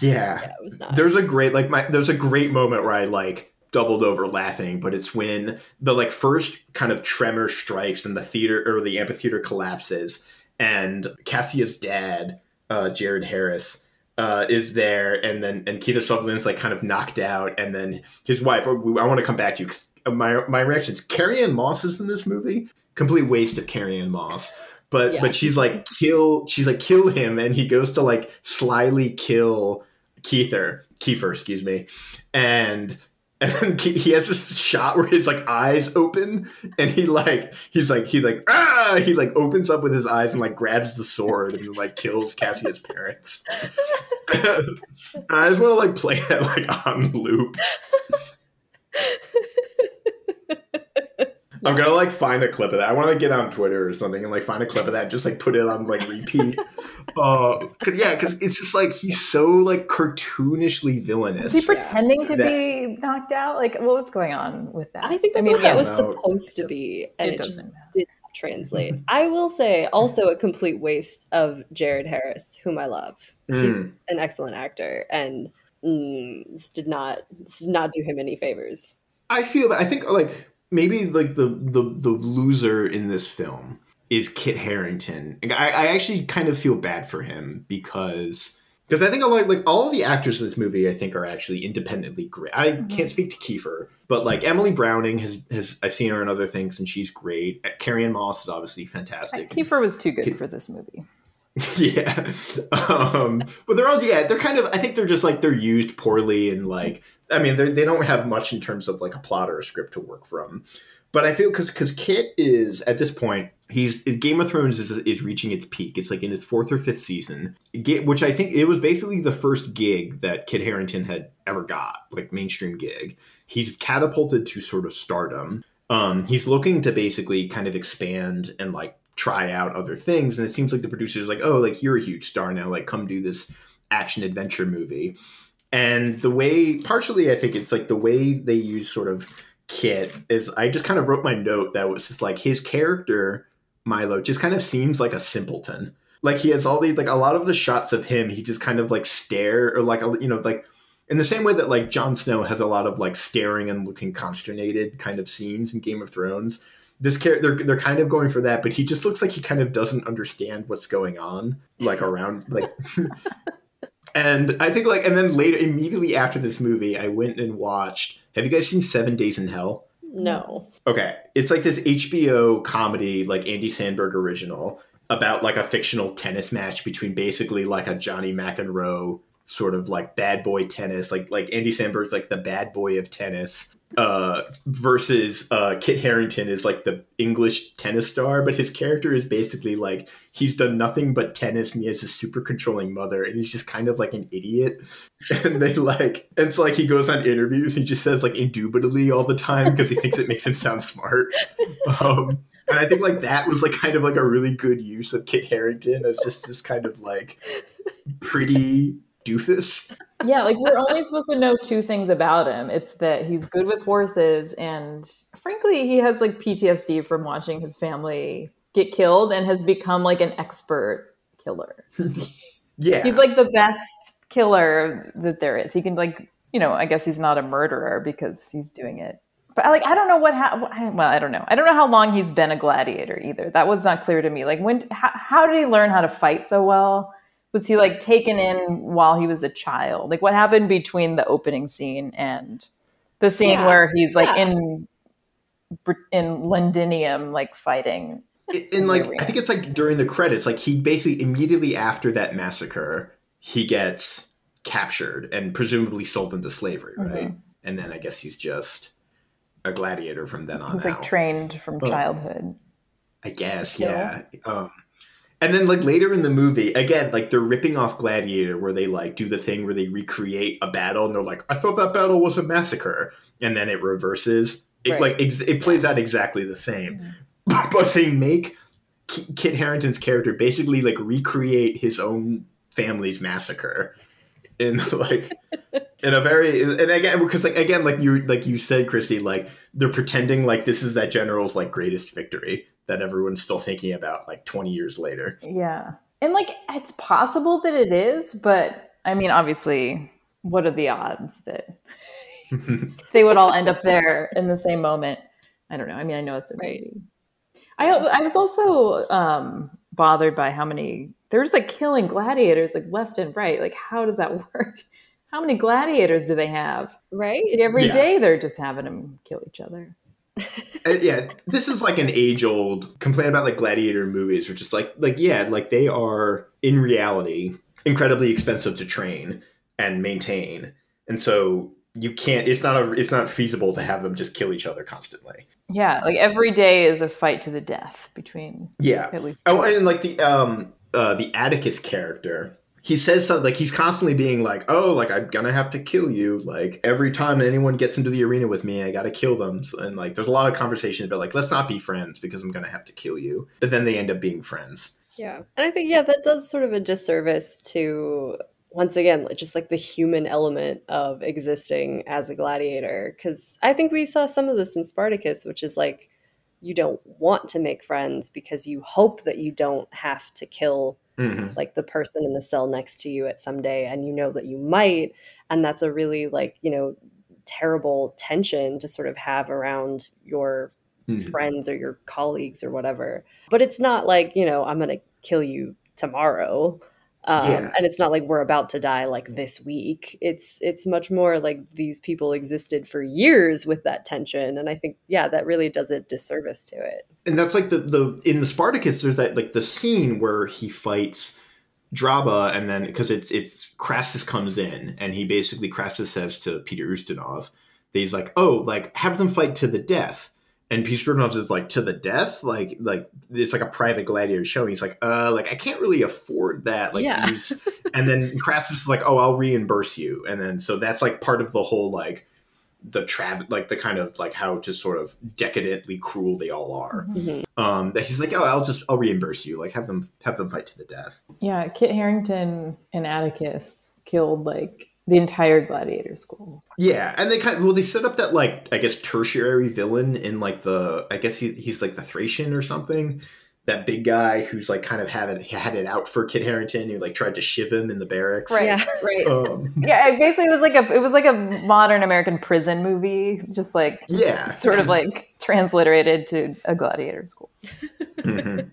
yeah. yeah it was not There's a great like my there's a great moment where I like doubled over laughing, but it's when the like first kind of tremor strikes and the theater or the amphitheater collapses and Cassia's dad, uh, Jared Harris, uh, is there and then and Keith Sutherland's like kind of knocked out and then his wife I want to come back to you my my reactions Carrie Ann Moss is in this movie. Complete waste of Carrie Ann Moss. But Yeah. but she's like kill she's like kill him and he goes to like slyly kill Keither, Kiefer, excuse me, and and he has this shot where his like eyes open and he like he's like he's like ah he like opens up with his eyes and like grabs the sword and like kills Cassia's parents. I just want to like play that like on loop. I'm gonna like find a clip of that. I want to get on Twitter or something and like find a clip of that, and just like put it on like repeat. Uh, cause, yeah, because it's just like he's so like cartoonishly villainous. is he pretending to That- be knocked out? Like, what was going on with that? i think that's mean, what that was know. supposed to be and it it, just doesn't. did not translate i will say also a complete waste of jared harris whom i love he's Mm. an excellent actor and mm, this did not this did not do him any favors I feel that I think like maybe like the the the loser in this film is Kit Harington. I, I actually kind of feel bad for him because because I think a lot like all of the actors in this movie I think are actually independently great. I Mhm. can't speak to Kiefer, but like Emily Browning has has I've seen her in other things and she's great. Carrie Ann Moss is obviously fantastic. Kiefer was too good Kid- for this movie. yeah um but they're all yeah they're kind of i think they're just like they're used poorly and like i mean they don't have much in terms of like a plot or a script to work from. But i feel because because kit is at this point he's game of thrones is, is reaching its peak. It's like in its fourth or fifth season. Which i think it was basically the first gig that kit harington had ever got like mainstream gig. He's catapulted to sort of stardom. Um he's looking to basically kind of expand and like try out other things. And it seems like the producer's like oh like you're a huge star now. Like come do this action adventure movie and the way partially i think it's like the way they use sort of kit is i just kind of wrote my note that was just like his character milo just kind of seems like a simpleton. Like he has all these like a lot of the shots of him he just kind of like stare or like you know like in the same way that like Jon Snow has a lot of like staring and looking consternated kind of scenes in Game of Thrones, this character they're, they're kind of going for that but he just looks like he kind of doesn't understand what's going on like around like and i think like and then later immediately after this movie i went and watched have you guys seen seven days in hell No. okay it's like this hbo comedy like andy samberg original about like a fictional tennis match between basically like a johnny mcenroe sort of like bad boy tennis like like andy samberg's like the bad boy of tennis uh versus uh kit harington is like the english tennis star but his character is basically like he's done nothing but tennis and he has a super controlling mother and he's just kind of like an idiot. And they like and so like he goes on interviews and just says like indubitably all the time because he thinks it makes him sound smart. Um and I think like that was like kind of like a really good use of Kit Harington as just this kind of like pretty doofus. Yeah, like we're only supposed to know two things about him. It's that he's good with horses, and frankly, he has like PTSD from watching his family get killed and has become like an expert killer. Yeah. He's like the best killer that there is. He can like, you know, I guess he's not a murderer because he's doing it. But like, I don't know what. Ha- well, I don't know. I don't know how long he's been a gladiator either. That was not clear to me. Like, when? How, how did he learn how to fight so well? Was he like taken in while he was a child? Like, what happened between the opening scene and the scene Yeah. where he's like Yeah. in in Londinium, like fighting? in like I think it's like during the credits, like he basically immediately after that massacre, he gets captured and presumably sold into slavery, right? Mhm. And then I guess he's just a gladiator from then on He's out. like trained from Oh. childhood. I guess, Kill. yeah. Um, and then like later in the movie, again, like they're ripping off Gladiator, where they like do the thing where they recreate a battle, and they're like, "I thought that battle was a massacre," and then it reverses. It Right. like ex- it plays out exactly the same, but they make K- Kit Harington's character basically like recreate his own family's massacre in like in a very and again because like again like you like you said christy like they're pretending like this is that general's like greatest victory that everyone's still thinking about like 20 years later Yeah. And like it's possible that it is, but I mean obviously what are the odds that they would all end up there in the same moment? I don't know. I mean I know it's amazing. Right. I I was also um bothered by how many they're just like killing gladiators like left and right. Like how does that work? How many gladiators do they have? Right? It's like every Yeah. day they're just having them kill each other. Uh, yeah this is like an age old complaint about like gladiator movies which is like like yeah like they are in reality incredibly expensive to train and maintain. And so you can't it's not a it's not feasible to have them just kill each other constantly. Yeah, like every day is a fight to the death between yeah. at least Oh, and like the um uh the Atticus character, he says something like he's constantly being like, "Oh, like I'm gonna have to kill you." Like every time anyone gets into the arena with me, I gotta kill them. And like, there's a lot of conversation about like, let's not be friends because I'm gonna have to kill you. But then they end up being friends. Yeah. And I think, yeah, that does sort of a disservice to, once again, just like the human element of existing as a gladiator. Because I think we saw some of this in Spartacus, which is like, you don't want to make friends because you hope that you don't have to kill Mhm. like the person in the cell next to you at some day and you know that you might and that's a really like you know terrible tension to sort of have around your Mhm. friends or your colleagues or whatever but it's not like you know i'm gonna kill you tomorrow um, Yeah. and it's not like we're about to die like this week it's it's much more like these people existed for years with that tension and i think yeah that really does a disservice to it And that's like the the in the Spartacus. There's that like the scene where he fights Draba, and then because it's it's Crassus comes in, and he basically Crassus says to Peter Ustinov that he's like, oh, like have them fight to the death. And Peter Ustinov is like to the death, like like it's like a private gladiator show. He's like, uh, like I can't really afford that. Like Yeah. these, and then Crassus is like, oh, I'll reimburse you. And then so that's like part of the whole like the trav like the kind of like how just sort of decadently cruel they all are Mhm. um that he's like oh i'll just i'll reimburse you like have them have them fight to the death Yeah, Kit Harington and Atticus killed like the entire gladiator school. yeah and they kind of well they set up that like i guess tertiary villain in like the i guess he, he's like the thracian or something that big guy who's like kind of having had it out for Kit Harington who like tried to shiv him in the barracks. Right, Yeah. right. Um, yeah, it basically it was like a it was like a modern American prison movie, just like yeah. sort of like transliterated to a gladiator school. Mhm.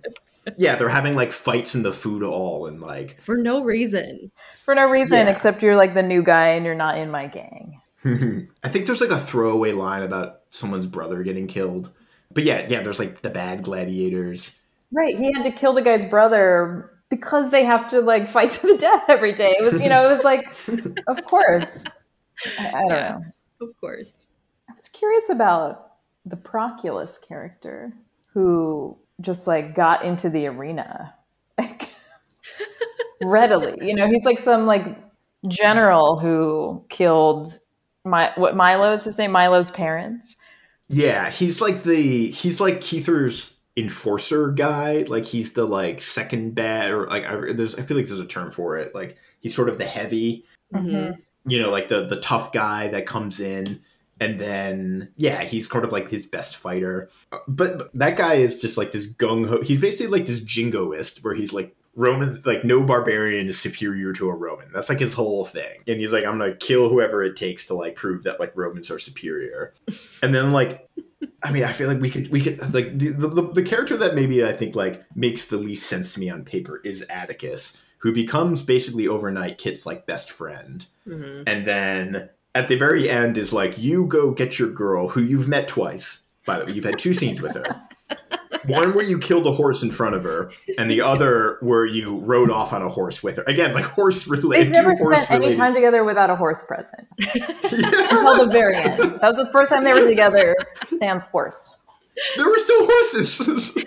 Yeah, they're having like fights in the food hall and like For no reason. For no reason Yeah. except you're like the new guy and you're not in my gang. I think there's like a throwaway line about someone's brother getting killed. But yeah, yeah, there's like the bad gladiators. Right. He had to kill the guy's brother because they have to like fight to the death every day. It was, you know, it was like, of course. I, I don't Yeah. know. Of course. I was curious about the Proculus character who just like got into the arena like, readily. You know, he's like some like general who killed my what Milo is his name, Milo's parents. Yeah, he's like the he's like Keither's enforcer guy. Like he's the like second bad or like I, there's I feel like there's a term for it. Like he's sort of the heavy, Mhm. you know, like the the tough guy that comes in and then yeah, he's sort of like his best fighter. But, but that guy is just like this gung ho. He's basically like this jingoist where he's like Roman like no barbarian is superior to a Roman. That's like his whole thing. And he's like I'm going to kill whoever it takes to like prove that like Romans are superior. And then like I mean, I feel like we could we could like the, the the character that maybe I think like makes the least sense to me on paper is Atticus, who becomes basically overnight Kit's like best friend, Mhm. and then at the very end is like you go get your girl who you've met twice. By the way, you've had two scenes with her. One where you killed a horse in front of her, and the other where you rode off on a horse with her. Again, like horse related. They've never two horse spent any time together without a horse present Yeah. until the very end. That was the first time they were together. Sans horse. There were still horses.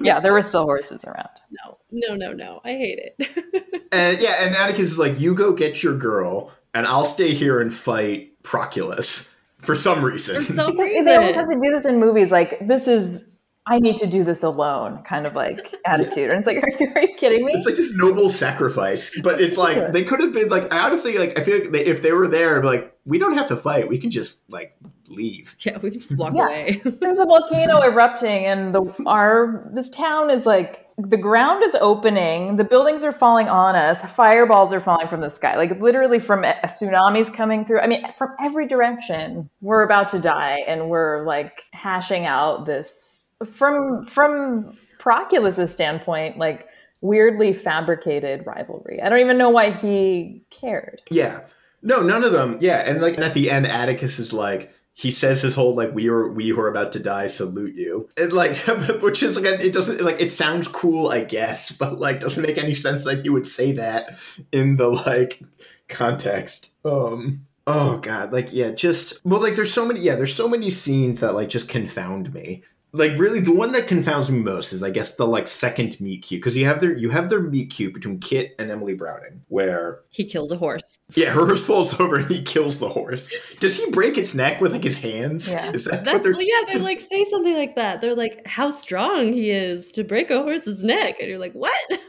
Yeah, there were still horses around. No, no, no, no. I hate it. And yeah, and Atticus is like, you go get your girl, and I'll stay here and fight Proculus for some reason. For some Because they always have to do this in movies. Like this is, I need to do this alone, kind of like attitude. And it's like, are you, are you kidding me? it's like this noble sacrifice, but it's like they could have been like. I honestly like. I feel like they, if they were there, I'd be like, we don't have to fight. We can just like leave. Yeah, we can just walk Yeah. away. There's a volcano erupting, and the our this town is like the ground is opening, the buildings are falling on us, fireballs are falling from the sky, like literally from a, tsunami's coming through. I mean, from every direction, we're about to die, and we're like hashing out this from from Proculus's standpoint, like weirdly fabricated rivalry. I don't even know why he cared. Yeah. No, none of them. Yeah, and like and at the end, Atticus is like. He says his whole like we are we who are about to die salute you. It's like which is like it doesn't like it sounds cool I guess, but like doesn't make any sense that he would say that in the like context. Um oh god, like yeah, just well like there's so many yeah, there's so many scenes that like just confound me. Like really the one that confounds me most is I guess the like second meet cute because you have their you have their meet cute between Kit and Emily Browning where he kills a horse. yeah, her horse falls over and he kills the horse. Does he break its neck with like his hands? Yeah. Is that what That's they're well, yeah, they like say something like that. They're like, how strong he is to break a horse's neck. And you're like, what?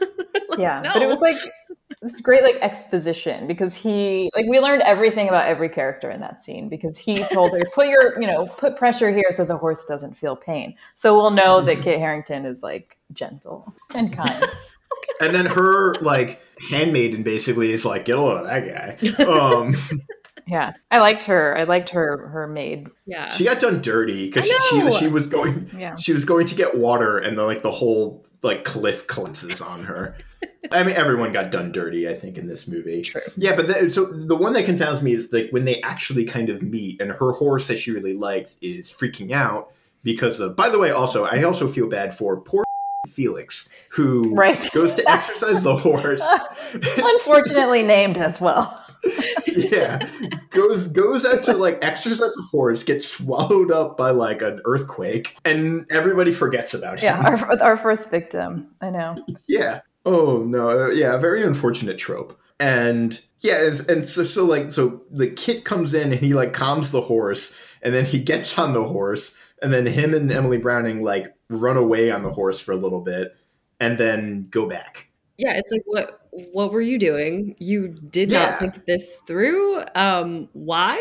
Like, yeah no. but it was like this great like exposition because he like we learned everything about every character in that scene because he told her put your you know put pressure here so the horse doesn't feel pain so we'll know that kit harington is like gentle and kind and then her like handmaiden basically is like, get a load of that guy. Um yeah i liked her i liked her her maid yeah. she got done dirty because she, she she was going yeah she was going to get water and then like the whole like cliff collapses on her. I mean everyone got done dirty, I think, in this movie. true Yeah, but the, so the one that confounds me is like when they actually kind of meet, and her horse that she really likes is freaking out because of. By the way, also I also feel bad for poor Felix who Right. goes to exercise the horse. unfortunately named as well yeah, goes goes out to like exercise the horse, gets swallowed up by like an earthquake, and everybody forgets about him. yeah our, our first victim i know Yeah. Oh no. uh, Yeah. A very unfortunate trope. And yeah, and so, so like so the kit comes in and he like calms the horse, and then he gets on the horse, and then him and Emily Browning like run away on the horse for a little bit, and then go back. yeah, it's like what what were you doing? You did Yeah. not think this through. Um, why?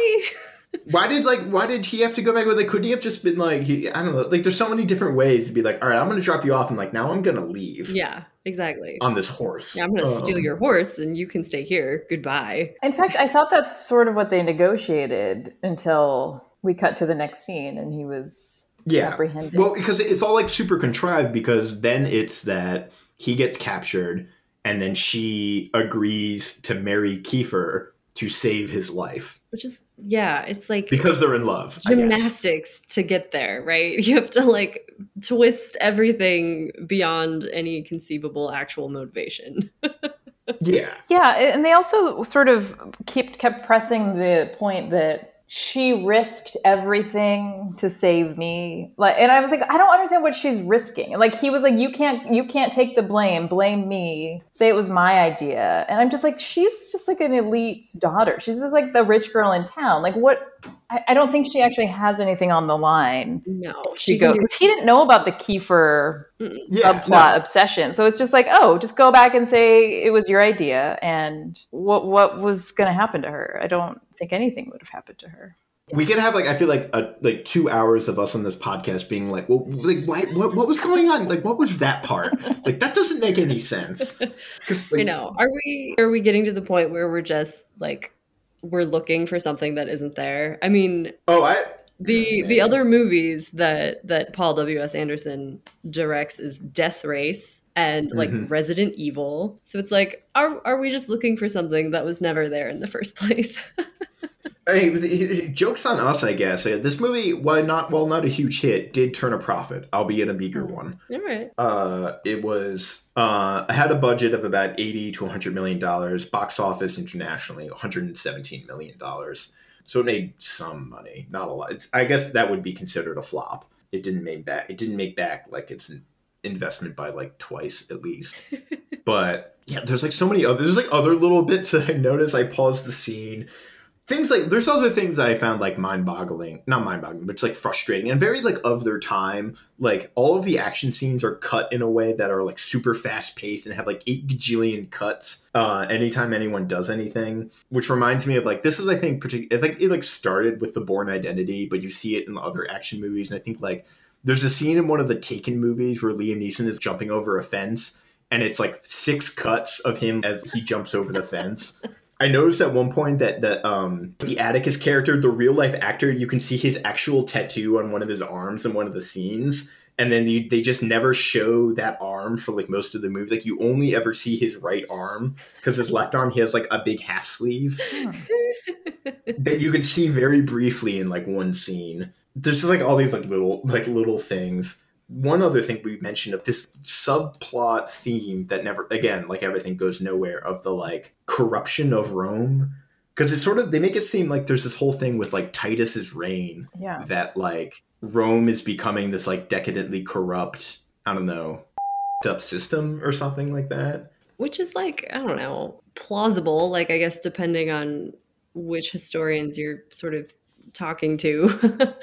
why did like why did he have to go back with like couldn't he have just been like he I don't know like there's so many different ways to be like all right I'm gonna drop you off and like now I'm gonna leave Yeah, exactly. on this horse Yeah, I'm gonna steal Um, your horse and you can stay here. Goodbye. In fact, I thought that's sort of what they negotiated until we cut to the next scene and he was yeah apprehended. well because it's all like super contrived because then it's that he gets captured and then she agrees to marry Kiefer to save his life Which is yeah, it's like because they're in love gymnastics to get there, right? You have to like twist everything beyond any conceivable actual motivation. yeah Yeah, and they also sort of kept kept pressing the point that she risked everything to save me. Like, and I was like, I don't understand what she's risking. Like, he was like, you can't, you can't take the blame. Blame me. Say it was my idea. And I'm just like, she's just like an elite daughter. She's just like the rich girl in town. Like, what? I, I don't think she actually has anything on the line. No, She she goes because he didn't know about the Kiefer yeah subplot obsession. So it's just like, oh, just go back and say it was your idea, and what what was going to happen to her? I don't think anything would have happened to her. we could have like I feel like a, like two hours of us on this podcast being like, well, like why, what, what was going on? Like, what was that part? Like, that doesn't make any sense. Because like, I know. Are we are we getting to the point where we're just like we're looking for something that isn't there? I mean, oh, I the the other movies that that Paul W S Anderson directs is Death Race and like Mhm. Resident Evil. So it's like are are we just looking for something that was never there in the first place? Hey, the- jokes on us, I guess. This movie, while not while not a huge hit, did turn a profit, albeit a meager one. All right. Uh, it was uh, had a budget of about eighty to one hundred million dollars. Box office internationally, one hundred and seventeen million dollars. So it made some money, not a lot. It's, I guess that would be considered a flop. It didn't make back. It didn't make back like its investment by like twice at least. but yeah, there's like so many other. There's like other little bits that I noticed. I paused the scene. Things like there's other things that I found like mind-boggling, not mind-boggling, but it's like frustrating and very like of their time. Like all of the action scenes are cut in a way that are like super fast-paced and have like eight gajillion cuts uh, anytime anyone does anything. Which reminds me of like this is I think particular. Think it like started with the Bourne Identity, but you see it in other action movies, and I think like there's a scene in one of the Taken movies where Liam Neeson is jumping over a fence, and it's like six cuts of him as he jumps over the fence. I noticed at one point that the um the Atticus character, the real life actor, you can see his actual tattoo on one of his arms in one of the scenes. And then you, they just never show that arm for like most of the movie. Like you only ever see his right arm because his left arm he has like a big half sleeve that you can see very briefly in like one scene. There's just like all these like little like little things. One other thing we mentioned of this subplot theme that never again like everything goes nowhere of the like corruption of Rome because it's sort of they make it seem like there's this whole thing with like Titus's reign Yeah, that like Rome is becoming this like decadently corrupt I don't know up system or something like that. Which is like, I don't know, plausible, like I guess depending on which historians you're sort of talking to.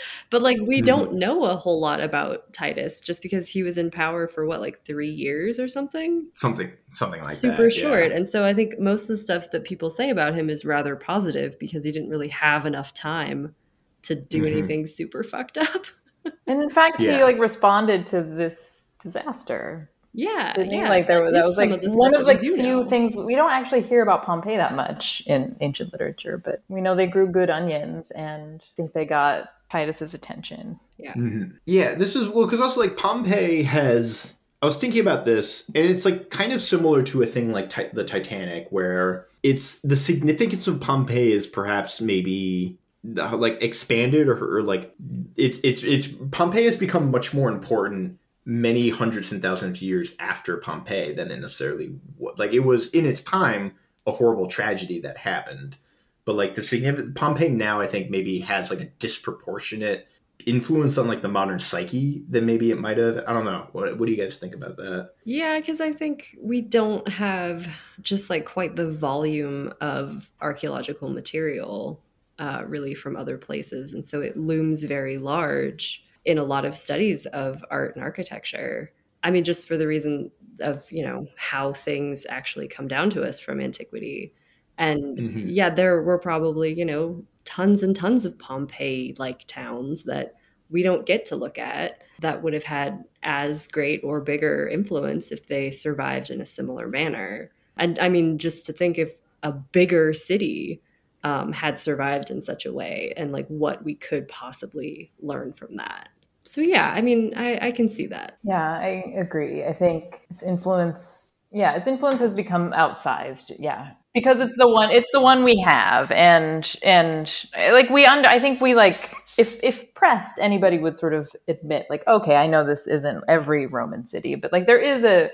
but like we Mhm. don't know a whole lot about Titus just because he was in power for what like 3 years or something. Something something like super that. yeah. short. And so I think most of the stuff that people say about him is rather positive because he didn't really have enough time to do Mhm. anything super fucked up. and in fact, he like responded to this disaster. Yeah, Didn't he? yeah. like there that was that is was like of the one of that like few know. things we don't actually hear about Pompeii that much in ancient literature, but we know they grew good onions and I think they got Titus's attention. Mhm. Yeah, this is well because also like Pompeii has. I was thinking about this, and it's like kind of similar to a thing like ti- the Titanic, where it's the significance of Pompeii is perhaps maybe like expanded or, or like it's it's it's Pompeii has become much more important many hundreds and thousands of years after Pompeii than it necessarily was. Like it was in its time a horrible tragedy that happened, but like the significant Pompeii now I think maybe has like a disproportionate influence on like the modern psyche than maybe it might have. I don't know. What what do you guys think about that? Yeah, because I think we don't have just like quite the volume of archaeological material uh, really from other places. And so it looms very large in a lot of studies of art and architecture. I mean, just for the reason of, you know, how things actually come down to us from antiquity. And Mhm. yeah, there were probably, you know, tons and tons of Pompeii like towns that we don't get to look at that would have had as great or bigger influence if they survived in a similar manner. And I mean, just to think if a bigger city um, had survived in such a way and like what we could possibly learn from that. So, yeah, I mean, I, I can see that. Yeah, I agree. I think its influence, yeah, its influence has become outsized. Yeah, because it's the one it's the one we have and and like we under i think we like if if pressed anybody would sort of admit like okay i know this isn't every roman city but like there is a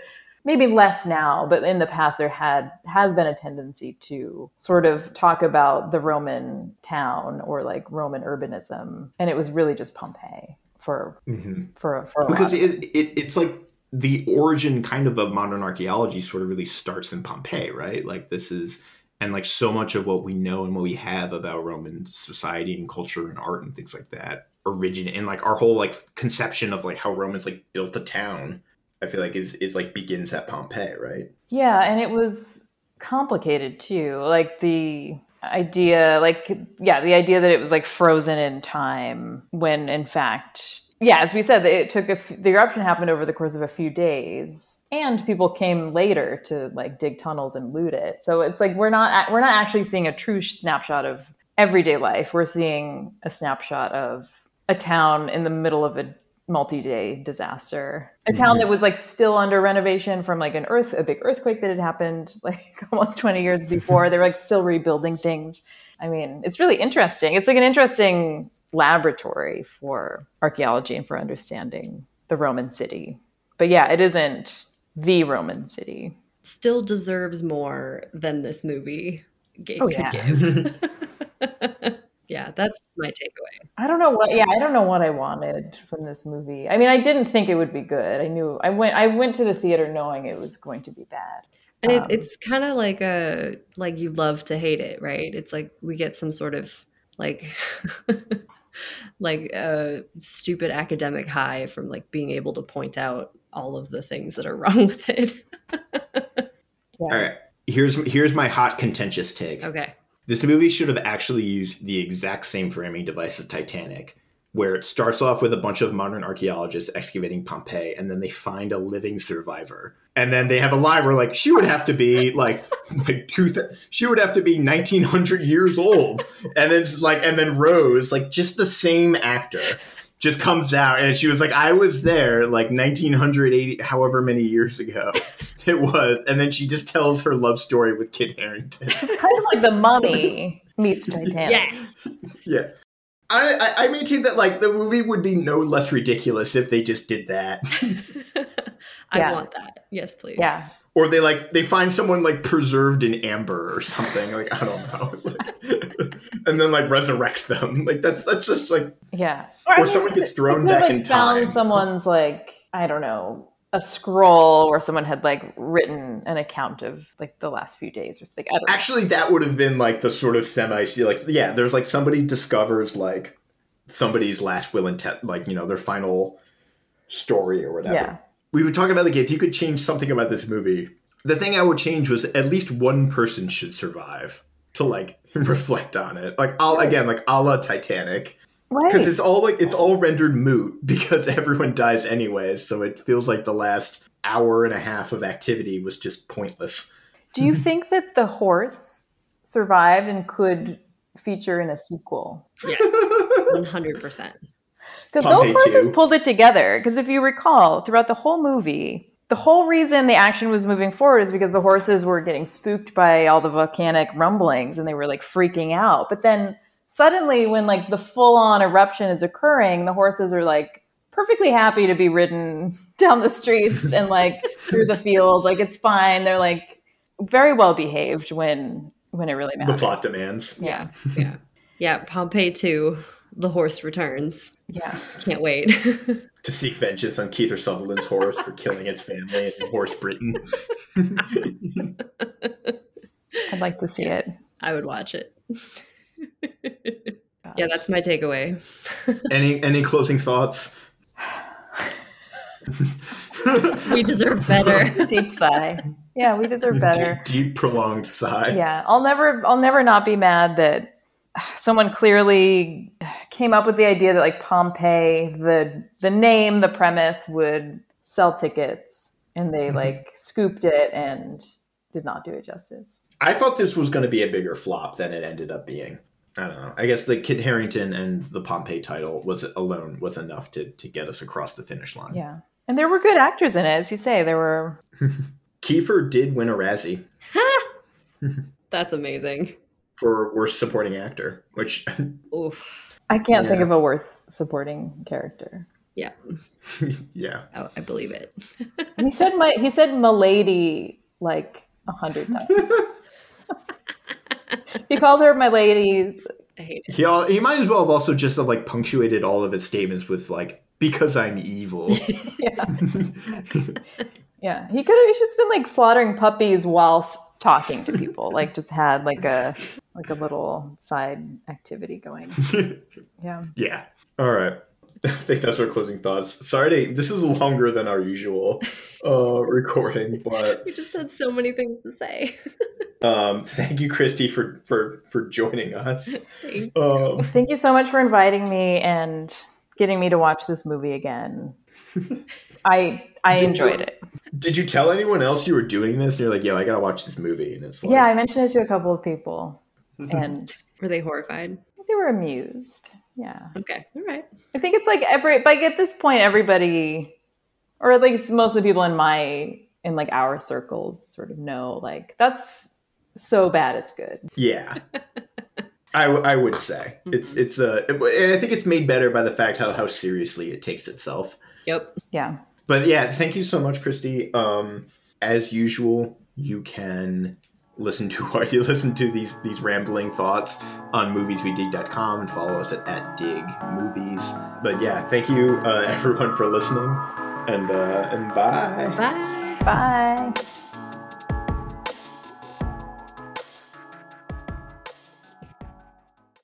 maybe less now but in the past there had has been a tendency to sort of talk about the roman town or like roman urbanism and it was really just pompeii for mm-hmm. for for because it, it it's like the origin kind of of modern archaeology sort of really starts in Pompeii, right? Like this is and like so much of what we know and what we have about Roman society and culture and art and things like that origin and like our whole like conception of like how Romans like built a town, I feel like is is like begins at Pompeii, right? Yeah, and it was complicated too. Like the idea like yeah, the idea that it was like frozen in time when in fact yeah, as we said, it took a f- the eruption happened over the course of a few days, and people came later to like dig tunnels and loot it. So it's like we're not we're not actually seeing a true snapshot of everyday life. We're seeing a snapshot of a town in the middle of a multi-day disaster a town mm-hmm. that was like still under renovation from like an earth a big earthquake that had happened like almost 20 years before they were like still rebuilding things i mean it's really interesting it's like an interesting laboratory for archaeology and for understanding the Roman city. But yeah, it isn't the Roman city. Still deserves more than this movie gave, oh, yeah. give. yeah, that's my takeaway. I don't know what yeah, I don't know what I wanted from this movie. I mean, I didn't think it would be good. I knew I went I went to the theater knowing it was going to be bad. And it, um, it's kind of like a like you love to hate it, right? It's like we get some sort of like like a stupid academic high from like being able to point out all of the things that are wrong with it. yeah. All right. Here's here's my hot contentious take. Okay. This movie should have actually used the exact same framing device as Titanic where it starts off with a bunch of modern archaeologists excavating Pompeii, and then they find a living survivor. And then they have a line where, like, she would have to be like, like two, th- she would have to be nineteen hundred years old, and then just like, and then Rose, like, just the same actor, just comes out, and she was like, I was there, like nineteen hundred eighty, however many years ago it was, and then she just tells her love story with Kit Harington. It's kind of like the Mummy meets Titanic. Yes. Yeah. I, I, maintain that like the movie would be no less ridiculous if they just did that. I yeah. want that. Yes, please. Yeah. Or they like they find someone like preserved in amber or something. Like I don't know. Like, and then like resurrect them. Like that's that's just like yeah. Or, or I mean, someone gets thrown back like in found time. Someone's like I don't know a scroll where someone had like written an account of like the last few days or something. Actually, that would have been like the sort of semi like yeah. There's like somebody discovers like somebody's last will and te- like you know their final story or whatever. Yeah. We would talk about like if you could change something about this movie. The thing I would change was at least one person should survive to like reflect on it. Like I'll again like a la Titanic Right. because right. it's all like it's all rendered moot because everyone dies anyways so it feels like the last hour and a half of activity was just pointless do you think that the horse survived and could feature in a sequel yes 100% because those horses pulled it together because if you recall throughout the whole movie the whole reason the action was moving forward is because the horses were getting spooked by all the volcanic rumblings and they were like freaking out but then suddenly when like the full on eruption is occurring, the horses are like perfectly happy to be ridden down the streets and like through the field. Like it's fine. They're like very well behaved when when it really matters. The plot demands. Yeah. Yeah. Yeah. Pompeii 2, the horse returns. Yeah. Can't wait. to seek vengeance on Kiefer Sutherland's horse for killing its family and horse Britain. I'd like to see it. I would watch it yeah, that's my takeaway. any any closing thoughts? we deserve better. Deep sigh. Yeah, we deserve better. Deep, deep, prolonged sigh. Yeah, I'll never I'll never not be mad that someone clearly came up with the idea that like Pompeii, the the name, the premise would sell tickets, and they Mhm. like scooped it and did not do it justice. I thought this was going to be a bigger flop than it ended up being. I don't know. I guess the Kit Harington and the Pompeii title was alone was enough to to get us across the finish line. Yeah, and there were good actors in it, as you say. There were Kiefer did win a Razzie That's amazing. For worst supporting actor, which Oof. I can't think of a worse supporting character. Yeah, yeah. I, I believe it. He said my he said "milady" like a hundred times. he called her "my lady." I hate it. He al- he might as well have also just have like punctuated all of his statements with like because I'm evil. Yeah, yeah. He could have just been like slaughtering puppies whilst talking to people. Like just had like a like a little side activity going. Yeah. yeah. All right. I think that's our closing thoughts. Sorry, to, this is longer than our usual uh, recording, but We just had so many things to say. um, thank you, Christy, for for for joining us. Thank Um, Thank you so much for inviting me and getting me to watch this movie again. I I enjoyed you- it. Did you tell anyone else you were doing this? And you're like, yo, I gotta watch this movie, and it's like, Yeah, I mentioned it to a couple of people, and Were they horrified? they were amused. Yeah, Okay, all right. I think it's like every like at this point, everybody, or at least most of the people in my in like our circles, sort of know like that's so bad it's good. Yeah. I, w- I would say it's Mm-hmm. it's uh and I think it's made better by the fact how how seriously it takes itself. Yep. Yeah, But yeah, thank you so much, Christy. Um, as usual, you can listen to what you listen to these these rambling thoughts on movieswedig.com and follow us at, at dig movies. But yeah, thank you uh, everyone for listening, and uh, and bye. Bye. bye.